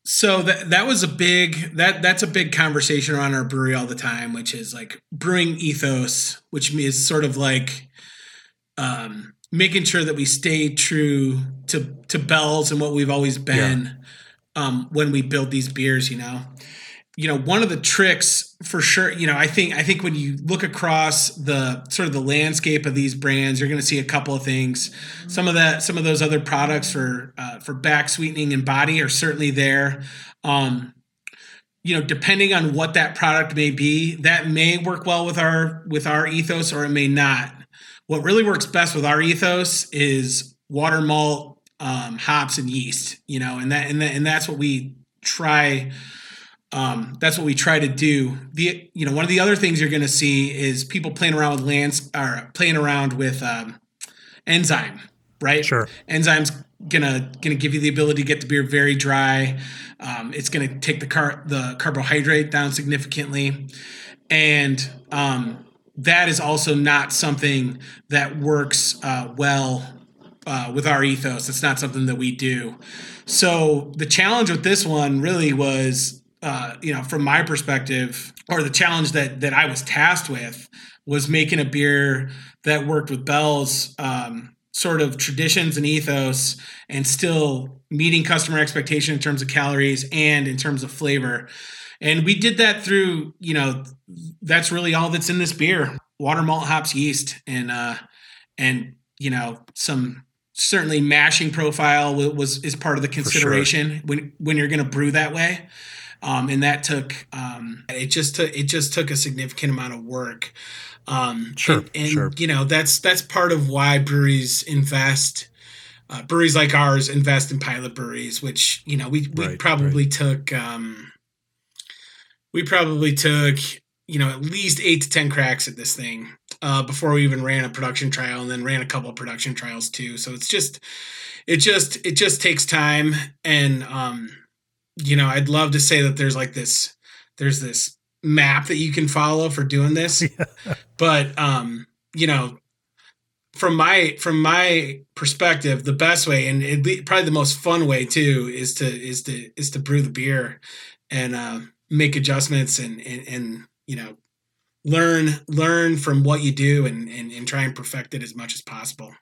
so that that was a big that that's a big conversation around our brewery all the time, which is like brewing ethos, which is sort of like um, making sure that we stay true to to Bell's and what we've always been yeah. um, when we build these beers. You know, you know one of the tricks for sure you know i think i think when you look across the sort of the landscape of these brands you're going to see a couple of things some of that some of those other products for uh, for back sweetening and body are certainly there um you know depending on what that product may be that may work well with our with our ethos or it may not what really works best with our ethos is water, malt, um, hops, and yeast. You know, and that and that, and that's what we try. Um, that's what we try to do. The you know one of the other things you're going to see is people playing around with lands or playing around with um, enzyme, right?
Sure.
Enzymes gonna gonna give you the ability to get the beer very dry. Um, it's gonna take the car the carbohydrate down significantly, and um, that is also not something that works uh, well uh, with our ethos. It's not something that we do. So the challenge with this one really was, uh, you know, from my perspective, or the challenge that that I was tasked with was making a beer that worked with Bell's um, sort of traditions and ethos, and still meeting customer expectation in terms of calories and in terms of flavor. And we did that through, you know, that's really all that's in this beer: water, malt, hops, yeast, and uh, and you know some certainly mashing profile was is part of the consideration sure. when when you're going to brew that way. Um, and that took um, it just took it just took a significant amount of work. Um,
sure,
and, and
sure.
you know that's that's part of why breweries invest. Uh, breweries like ours invest in pilot breweries, which you know we we right, probably right. took um, we probably took you know at least eight to ten cracks at this thing uh, before we even ran a production trial, and then ran a couple of production trials too. So it's just it just it just takes time, and um, you know I'd love to say that there's like this there's this map that you can follow for doing this, yeah. but um, you know from my from my perspective, the best way and it probably the most fun way too is to is to is to brew the beer and uh, make adjustments and, and and you know learn learn from what you do and, and and try and perfect it as much as possible.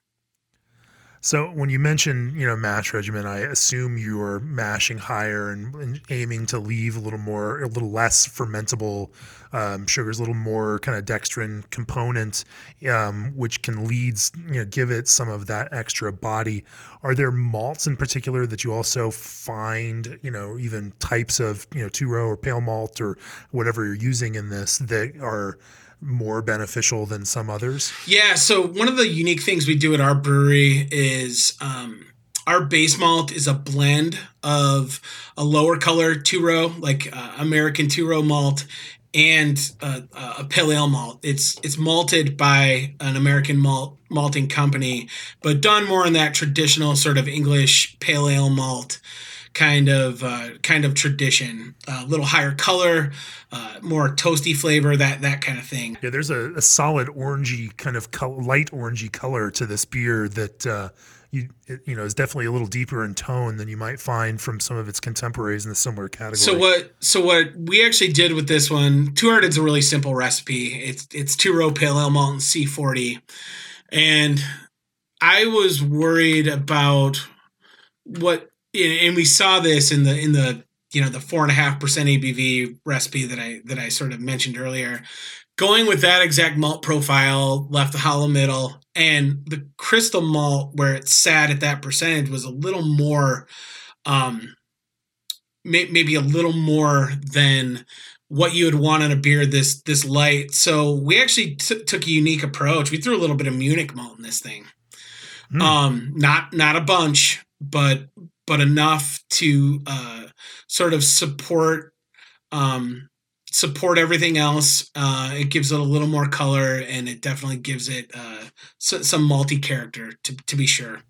So when you mention, you know, mash regimen, I assume you're mashing higher and, and, aiming to leave a little more, a little less fermentable um, sugars, a little more kind of dextrin component, um, which can lead, you know, give it some of that extra body. Are there malts in particular that you also find, you know, even types of, you know, two row or pale malt or whatever you're using in this that are more beneficial than some others?
Yeah. So one of the unique things we do at our brewery is um, our base malt is a blend of a lower color two row, like uh, American two row malt, and uh, a pale ale malt. It's it's malted by an American malt malting company, but done more in that traditional sort of English pale ale malt kind of uh, kind of tradition. A little higher color, uh, more toasty flavor, that that kind of thing.
Yeah, there's a, a solid orangey kind of color, light orangey color to this beer that uh, you you know is definitely a little deeper in tone than you might find from some of its contemporaries in the similar category.
So what so what we actually did with this one, Two is a really simple recipe. It's it's two row pale ale malt and C40, and I was worried about what and we saw this in the in the you know the four and a half percent ABV recipe that I that I sort of mentioned earlier. Going with that exact malt profile, left the hollow middle, and the crystal malt where it sat at that percentage was a little more, um, may, maybe a little more than what you would want in a beer this this light. So we actually t- took a unique approach. We threw a little bit of Munich malt in this thing. Mm. Um, not not a bunch, but but enough to uh, sort of support um, support everything else. Uh, it gives it a little more color, and it definitely gives it uh, some multi character to to be sure.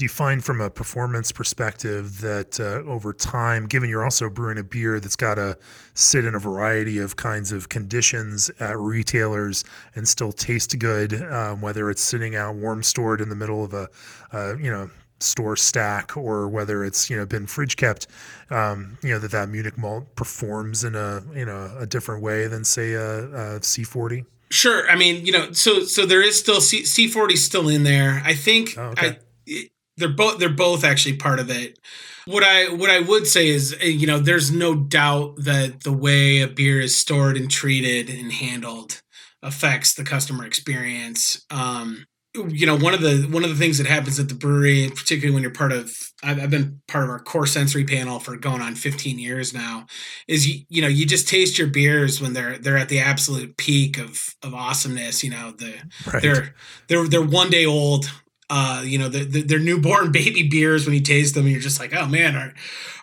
Do you find from a performance perspective that uh, over time, given you're also brewing a beer that's got to sit in a variety of kinds of conditions at retailers and still taste good, um, whether it's sitting out warm stored in the middle of a, uh, you know, store stack or whether it's you know been fridge kept um, you know that that munich malt performs in a you know a different way than say a a c40
sure. I mean you know so so there is still C, c40 still in there. I think oh, okay. I, they're both they're both actually part of it. What i what i would say is uh, you know there's no doubt that the way a beer is stored and treated and handled affects the customer experience. Um you know one of the one of the things that happens at the brewery particularly when you're part of I've, I've, been part of our core sensory panel for going on 15 years now is you, you know you just taste your beers when they're they're at the absolute peak of of awesomeness you know the right. they're they're they're one day old Uh, you know, the, the, they're newborn baby beers when you taste them, and you're just like, oh man, our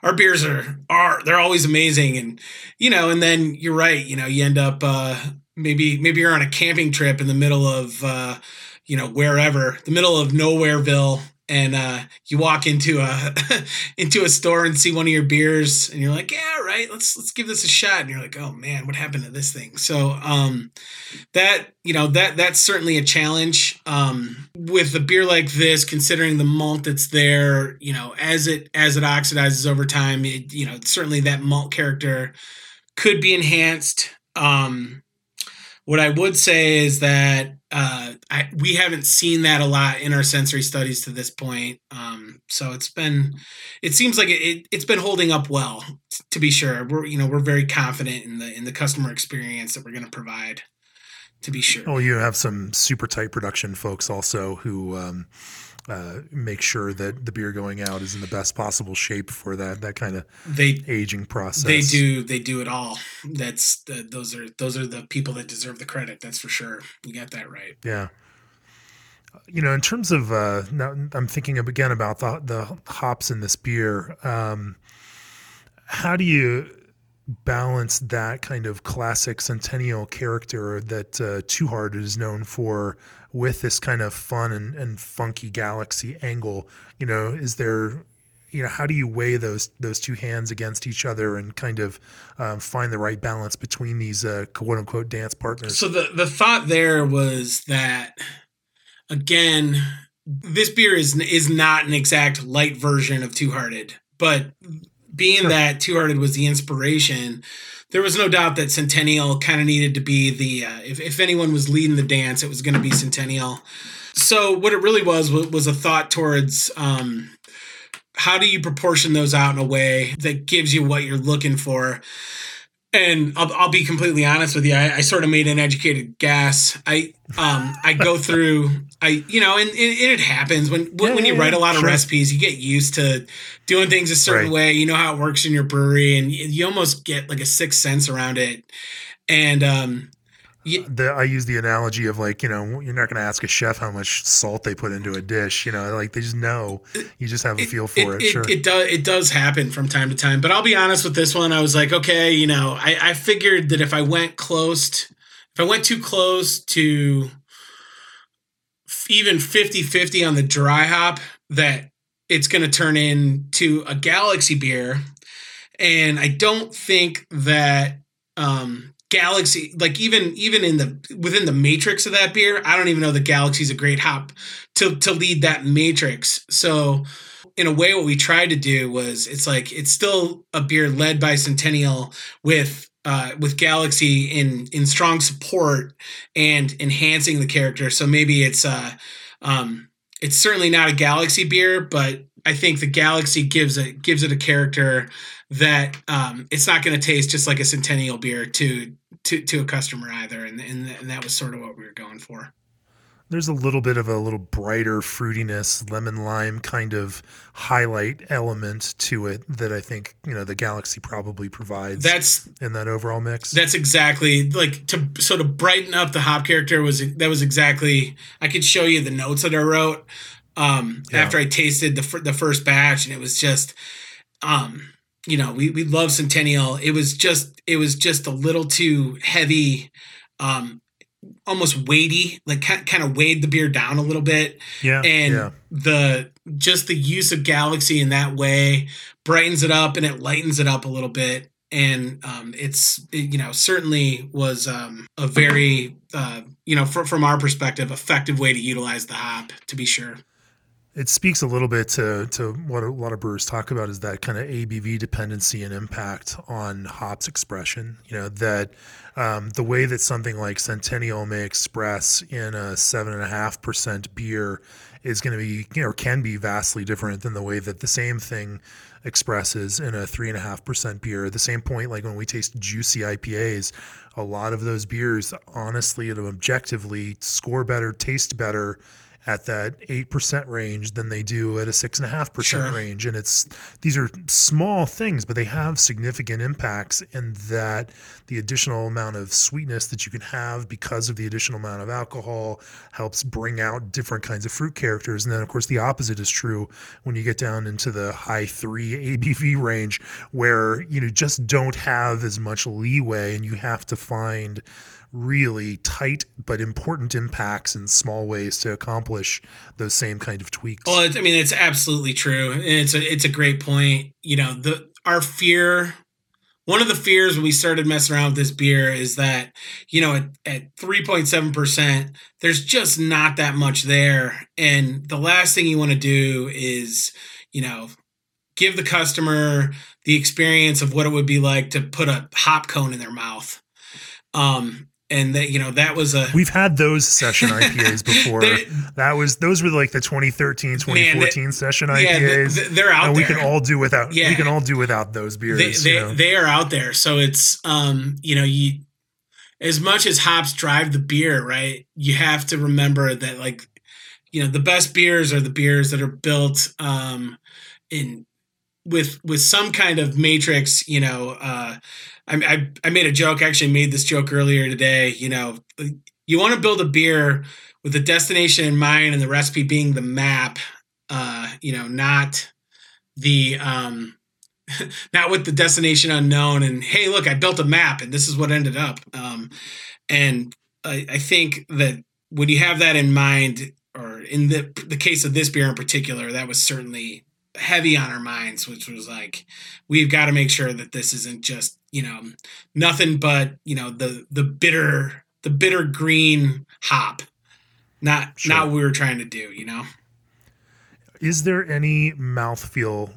our beers are are they're always amazing, and you know, and then you're right, you know, you end up uh, maybe maybe you're on a camping trip in the middle of uh, you know wherever, the middle of nowhereville, and uh, you walk into a into a store and see one of your beers and you're like yeah right let's let's give this a shot. And you're like oh man what happened to this thing? So um that you know that that's certainly a challenge um with a beer like this considering the malt that's there you know as it as it oxidizes over time it, you know certainly that malt character could be enhanced um what I would say is that uh, I, we haven't seen that a lot in our sensory studies to this point. Um, so it's been, it seems like it, it, has been holding up well. To be sure, we're you know we're very confident in the in the customer experience that we're going to provide. To be sure.
Oh, you have some super tight production folks also who. Um, uh, make sure that the beer going out is in the best possible shape for that that kind of
they
aging process.
They do they do it all. That's the, those are those are the people that deserve the credit. That's for sure. You got that right.
Yeah. You know, in terms of uh, now, I'm thinking again about the the hops in this beer. Um, how do you balance that kind of classic centennial character that uh, Two Hearted is known for with this kind of fun and, and funky galaxy angle you know is there you know how do you weigh those those two hands against each other and kind of um, find the right balance between these uh, quote unquote dance partners
so the the thought there was that again this beer is is not an exact light version of two hearted but being sure. that two hearted was the inspiration there was no doubt that Centennial kind of needed to be the uh, if, if anyone was leading the dance, it was going to be Centennial. So what it really was was a thought towards um, how do you proportion those out in a way that gives you what you're looking for. And I'll, I'll be completely honest with you. I, I sort of made an educated guess. I um I go through I you know and, and it happens. When when, yeah, when you yeah, write a lot of recipes you get used to doing things a certain right. way. You know how it works in your brewery and you, almost get like a sixth sense around it. And um
you, the, I use the analogy of like you know you're not going to ask a chef how much salt they put into a dish you know like they just know. You just have a feel for
it,
it, sure.
it does it does happen from time to time. But I'll be honest with this one. I was like okay you know I, I figured that if I went close to, if I went too close to even 50-50 on the dry hop that it's going to turn into a galaxy beer. And i don't think that um galaxy like even even in the within the matrix of that beer i don't even know that galaxy's a great hop to to lead that matrix. So in a way what we tried to do was it's like it's still a beer led by centennial with uh, with Galaxy in in strong support and enhancing the character. So maybe it's uh, um, it's certainly not a Galaxy beer, but I think the Galaxy gives it gives it a character that um, it's not going to taste just like a Centennial beer to to to a customer either, and, and and that was sort of what we were going for
there's a little bit of a little brighter fruitiness, lemon lime kind of highlight element to it that I think you know the Galaxy probably provides.
That's
in that overall mix.
That's exactly like to sort of brighten up the hop character was that was exactly. I could show you the notes that I wrote um, yeah. after I tasted the the first batch, and it was just. Um, you know, we, we love Centennial. It was just it was just a little too heavy um, almost weighty, like kind of weighed the beer down a little bit.
Yeah.
And
yeah.
the just the use of Galaxy in that way brightens it up and it lightens it up a little bit. And um, it's it, you know certainly was um, a very uh, you know fr- from our perspective effective way to utilize the hop to be sure
it speaks a little bit to, to what a lot of brewers talk about is that kind of ABV dependency and impact on hops expression. You know, that um, the way that something like Centennial may express in a seven and a half percent beer is going to be, you know, can be vastly different than the way that the same thing expresses in a three and a half percent beer. At the same point, like when we taste juicy IPAs, a lot of those beers, honestly and objectively, score better, taste better at that eight percent range than they do at a six and a half percent
Sure.
range. And it's these are small things, but they have significant impacts in that the additional amount of sweetness that you can have because of the additional amount of alcohol helps bring out different kinds of fruit characters. And then of course the opposite is true when you get down into the high three ABV range where you know just don't have as much leeway and you have to find really tight but important impacts in small ways to accomplish those same kind of tweaks.
Well, I mean, it's absolutely true, and it's a it's a great point. You know, the our fear, one of the fears when we started messing around with this beer is that you know at at three point seven percent, there's just not that much there, and the last thing you want to do is you know give the customer the experience of what it would be like to put a hop cone in their mouth. Um, and that you know that was a
We've had those session IPAs before. That was those were like the 2013, 2014 session
yeah,
IPAs.
th- they're out
and we
there.
can all do without
Yeah.
we can all do without those beers.
they they, they are out there so it's um you know you as much as hops drive the beer right you have to remember that like you know the best beers are the beers that are built um in with with some kind of matrix you know uh I, I i made a joke actually made this joke earlier today you know you want to build a beer with the destination in mind and the recipe being the map uh you know not the um not with the destination unknown and hey look i built a map and this is what ended up. Um, and I, I think that when you have that in mind or in the the case of this beer in particular that was certainly heavy on our minds which was like we've got to make sure that this isn't just you know nothing but you know the the bitter the bitter green hop not
Sure.
not what we were trying to do you know
Is there any mouthfeel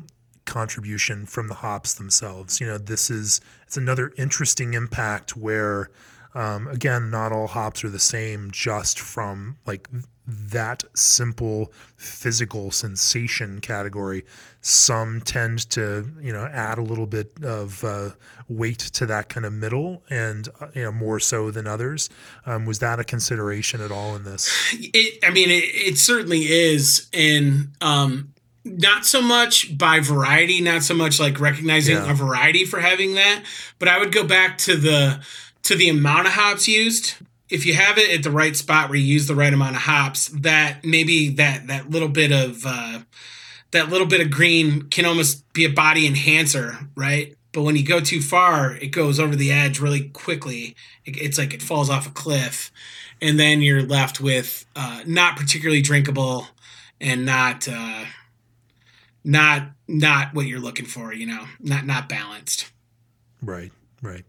contribution from the hops themselves? You know, this is it's another interesting impact where um, again, not all hops are the same just from like that simple physical sensation category. Some tend to, you know, add a little bit of uh, weight to that kind of middle, and uh, you know, more so than others. Um, was that a consideration at all in this?
It, I mean, it, it certainly is, and um, not so much by variety, not so much like recognizing
Yeah.
a variety for having that, but I would go back to the to the amount of hops used. If you have it at the right spot where you use the right amount of hops, that maybe that that little bit of uh, that little bit of green can almost be a body enhancer, right? But when you go too far, it goes over the edge really quickly. It, it's like it falls off a cliff, and then you're left with uh, not particularly drinkable and not uh, not not what you're looking for. You know, not not balanced.
Right, right.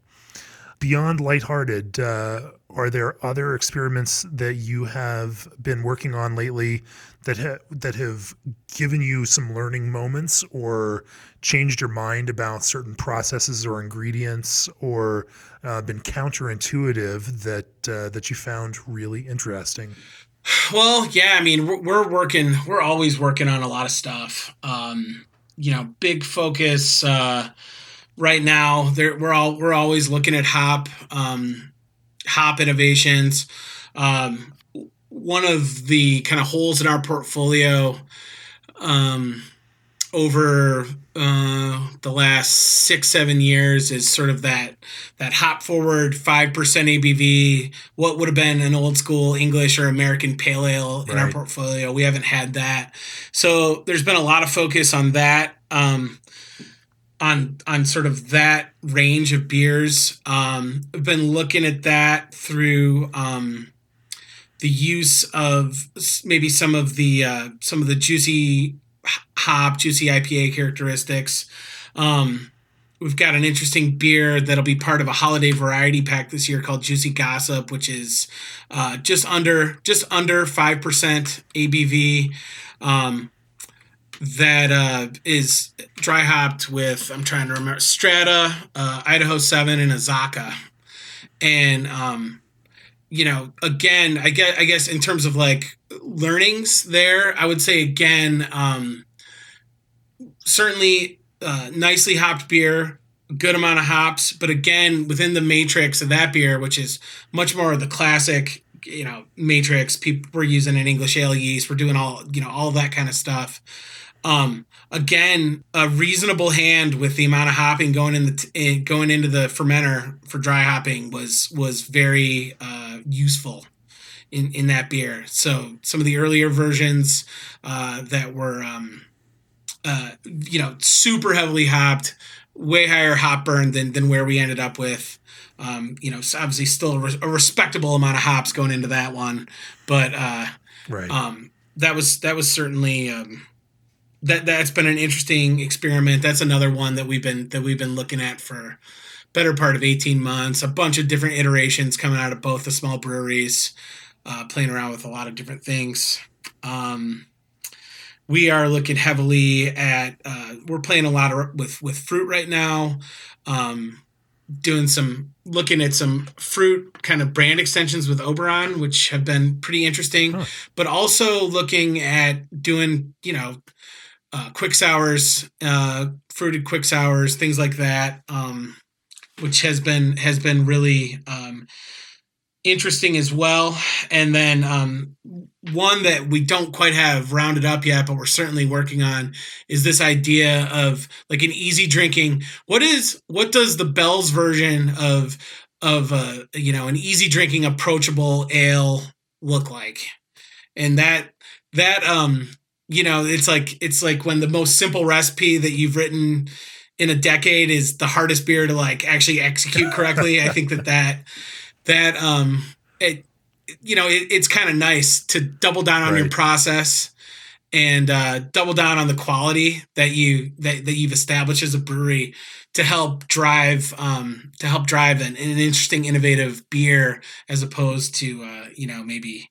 Beyond lighthearted, uh, are there other experiments that you have been working on lately that ha- that have given you some learning moments or changed your mind about certain processes or ingredients or uh, been counterintuitive that uh, that you found really interesting?
Well, yeah, I mean, we're, working, we're always working on a lot of stuff. Um, you know, big focus uh, right now. There, we're all we're always looking at hop, um, hop innovations. Um, one of the kind of holes in our portfolio um, over uh, the last six seven years is sort of that that hop forward five percent ABV. What would have been an old school English or American pale ale in our portfolio? We haven't had that, so there's been a lot of focus on that. Um, on on sort of that range of beers. Um, I've been looking at that through um, the use of maybe some of the uh, some of the juicy hop, juicy IPA characteristics. Um, we've got an interesting beer that'll be part of a holiday variety pack this year called Juicy Gossip, which is uh, just under just under five percent ABV. Um, that uh, is dry hopped with I'm trying to remember Strata, uh, Idaho Seven, and Azacca, and um, you know, again, I guess I guess in terms of like learnings there, I would say again, um, certainly uh, nicely hopped beer, good amount of hops, but again, within the matrix of that beer, which is much more of the classic you know matrix. People we're using an English ale yeast. We're doing all you know all that kind of stuff. Um, again, a reasonable hand with the amount of hopping going in the t- in, going into the fermenter for dry hopping was was very uh, useful in in that beer. So some of the earlier versions uh, that were um, uh, you know super heavily hopped, way higher hop burn than than where we ended up with. Um, you know, obviously still a, res- a, respectable amount of hops going into that one, but uh,
right.
um, that was that was certainly um, that that's been an interesting experiment. That's another one that we've been that we've been looking at for better part of 18 months. A bunch of different iterations coming out of both the small breweries, uh, playing around with a lot of different things. Um, we are looking heavily at uh, we're playing a lot of, with with fruit right now. Um, doing some looking at some fruit kind of brand extensions with Oberon, which have been pretty interesting, huh. but also looking at doing, you know, uh, quick sours, uh, fruited quick sours, things like that, um, which has been has been really um, interesting as well. And then um, one that we don't quite have rounded up yet, but we're certainly working on is this idea of like an easy drinking. What is what does the Bell's version of of uh, you know an easy drinking approachable ale look like? And that that um you know it's like it's like when the most simple recipe that you've written in a decade is the hardest beer to like actually execute correctly. I think that that that um it you know it, it's kind of nice to double down on right. your process and uh, double down on the quality that you that, that you've established as a brewery to help drive um, to help drive an, an interesting innovative beer as opposed to uh, you know maybe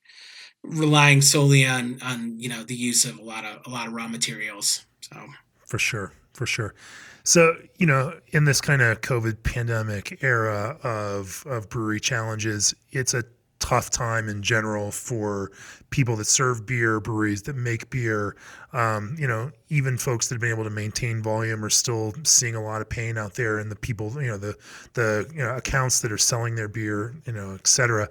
relying solely on on you know the use of a lot of a lot of raw materials. So
for sure, for sure. So you know, in this kind of COVID pandemic era of of brewery challenges, it's a tough time in general for people that serve beer, breweries that make beer. Um, you know, even folks that have been able to maintain volume are still seeing a lot of pain out there, and the people, you know, the the you know accounts that are selling their beer, you know, et cetera.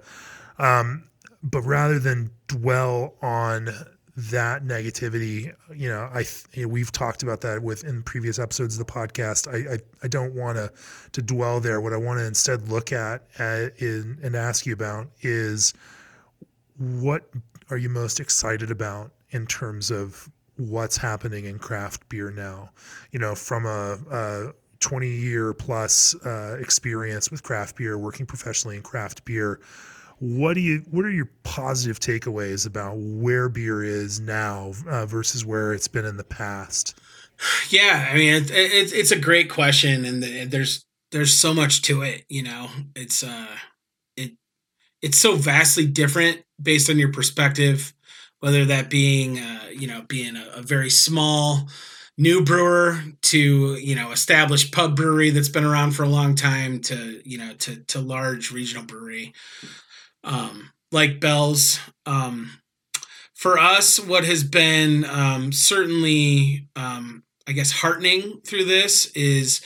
Um, but rather than dwell on that negativity, you know, I you know, we've talked about that with in previous episodes of the podcast. I I, I don't want to to dwell there. What I want to instead look at, in, and ask you about is what are you most excited about in terms of what's happening in craft beer now? You know, from a, a 20 year plus uh, experience with craft beer, working professionally in craft beer what do you what are your positive takeaways about where beer is now uh, versus where it's been in the past?
Yeah i mean it, it, it's a great question and there's there's so much to it you know? It's uh it it's so vastly different based on your perspective whether that being uh you know being a, a very small new brewer to you know established pub brewery that's been around for a long time to you know to to large regional brewery um, like Bell's. Um, for us, what has been um, certainly, um, I guess, heartening through this is,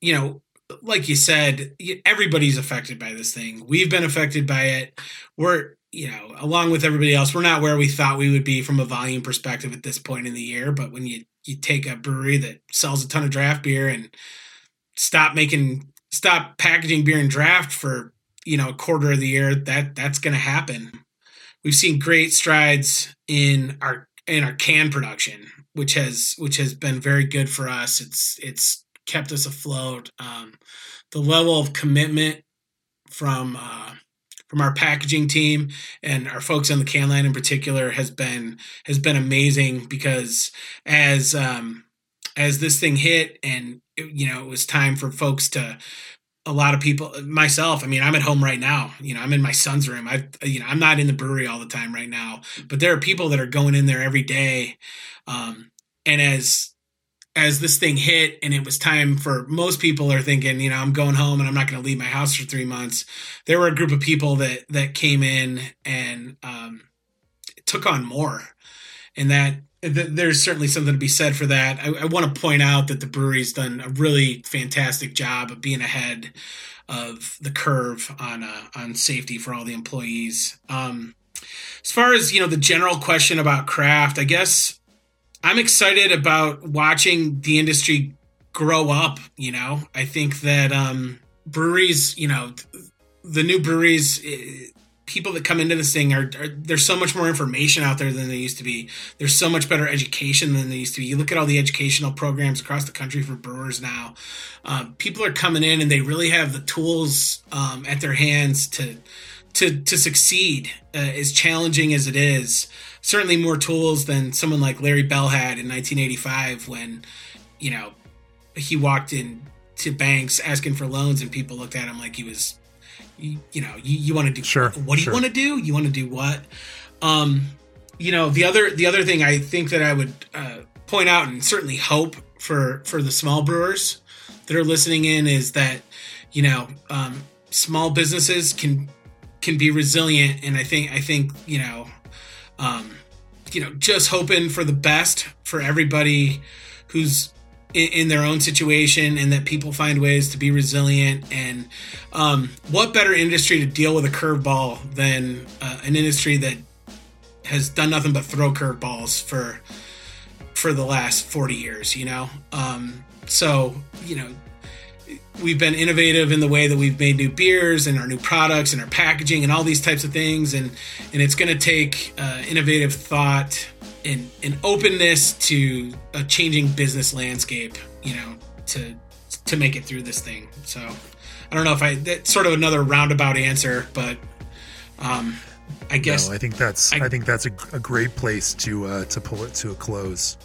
you know, like you said, everybody's affected by this thing. We've been affected by it. We're, you know, along with everybody else, we're not where we thought we would be from a volume perspective at this point in the year. But when you you take a brewery that sells a ton of draft beer and stop making stop packaging beer and draft for you know a quarter of the year that that's going to happen. We've seen great strides in our in our can production which has which has been very good for us. It's it's kept us afloat. Um, the level of commitment from uh, from our packaging team and our folks on the can line in particular has been has been amazing because as um, as this thing hit and you know it was time for folks to a lot of people myself i mean i'm at home right now. You know i'm in my son's room. I you know i'm not in the brewery all the time right now but there are people that are going in there every day. Um, and as as this thing hit and it was time for most people are thinking you know i'm going home and i'm not going to leave my house for three months. There were a group of people that that came in and um, took on more. And that th- there's certainly something to be said for that. I, I want to point out that the brewery's done a really fantastic job of being ahead of the curve on uh, on safety for all the employees. Um, as far as you know, the general question about craft, I guess I'm excited about watching the industry grow up. You know, I think that um, breweries, you know, the new breweries. People that come into this thing are, are, there's so much more information out there than there used to be. There's so much better education than there used to be. You look at all the educational programs across the country for brewers now. Um, people are coming in and they really have the tools um, at their hands to to to succeed. Uh, as challenging as it is, certainly more tools than someone like Larry Bell had in 1985 when you know he walked in to banks asking for loans and people looked at him like he was you, you know you, you want to do
sure
what do
sure.
you want to do you want to do what um you know the other the other thing i think that i would uh, point out and certainly hope for for the small brewers that are listening in is that you know um, small businesses can can be resilient and i think i think you know um you know just hoping for the best for everybody who's in, their own situation and that people find ways to be resilient. And um, what better industry to deal with a curveball than uh, an industry that has done nothing but throw curveballs for for the last 40 years you know? Um, so you know we've been innovative in the way that we've made new beers and our new products and our packaging and all these types of things. And and it's going to take uh, innovative thought and, and openness to a changing business landscape you know to to make it through this thing so i don't know if i that's sort of another roundabout answer but um i guess
no, i think that's i, I think that's a, a, great place to uh, to pull it to a close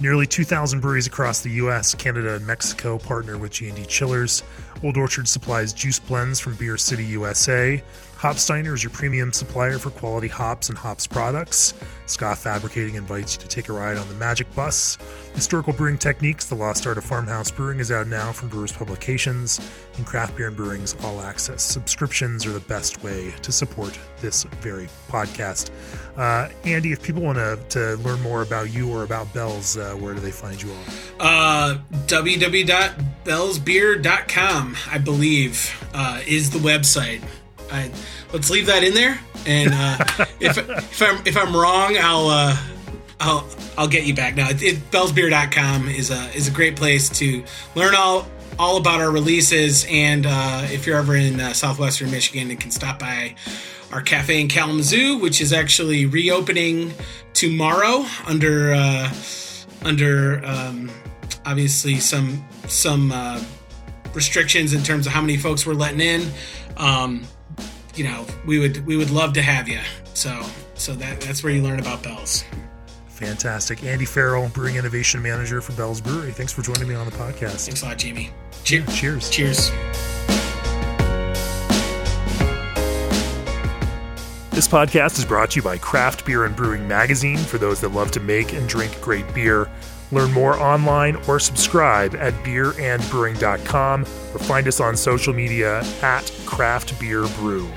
Nearly 2,000 breweries across the U.S., Canada, and Mexico partner with G&D Chillers. Old Orchard supplies juice blends from Beer City, USA. Hopsteiner is your premium supplier for quality hops and hops products. Scott Fabricating invites you to take a ride on the Magic Bus. Historical Brewing Techniques, The Lost Art of Farmhouse Brewing, is out now from Brewers Publications. And Craft Beer and Brewing's All Access. Subscriptions are the best way to support this very podcast. Uh, Andy, if people want to, to learn more about you or about Bell's, uh, where do they find you all?
Uh, www.bellsbeer.com, I believe, uh, is the website. I, let's leave that in there. And uh, if if I'm if I'm wrong, I'll uh, I'll I'll get you back. Now, it, it, bellsbeer.com is a is a great place to learn all all about our releases. And uh, if you're ever in uh, southwestern Michigan, you can stop by our cafe in Kalamazoo, which is actually reopening tomorrow under uh, under um, obviously some some uh, restrictions in terms of how many folks we're letting in. Um, you know, we would we would love to have you. So so that that's where you learn about Bell's.
Fantastic. Andy Farrell, Brewing Innovation Manager for Bell's Brewery. Thanks for joining me on the podcast.
Thanks a lot, Jamie. Cheers.
Yeah, cheers.
Cheers.
This podcast is brought to you by Craft Beer and Brewing Magazine for those that love to make and drink great beer. Learn more online or subscribe at beerandbrewing.com or find us on social media at Craft Beer Brew.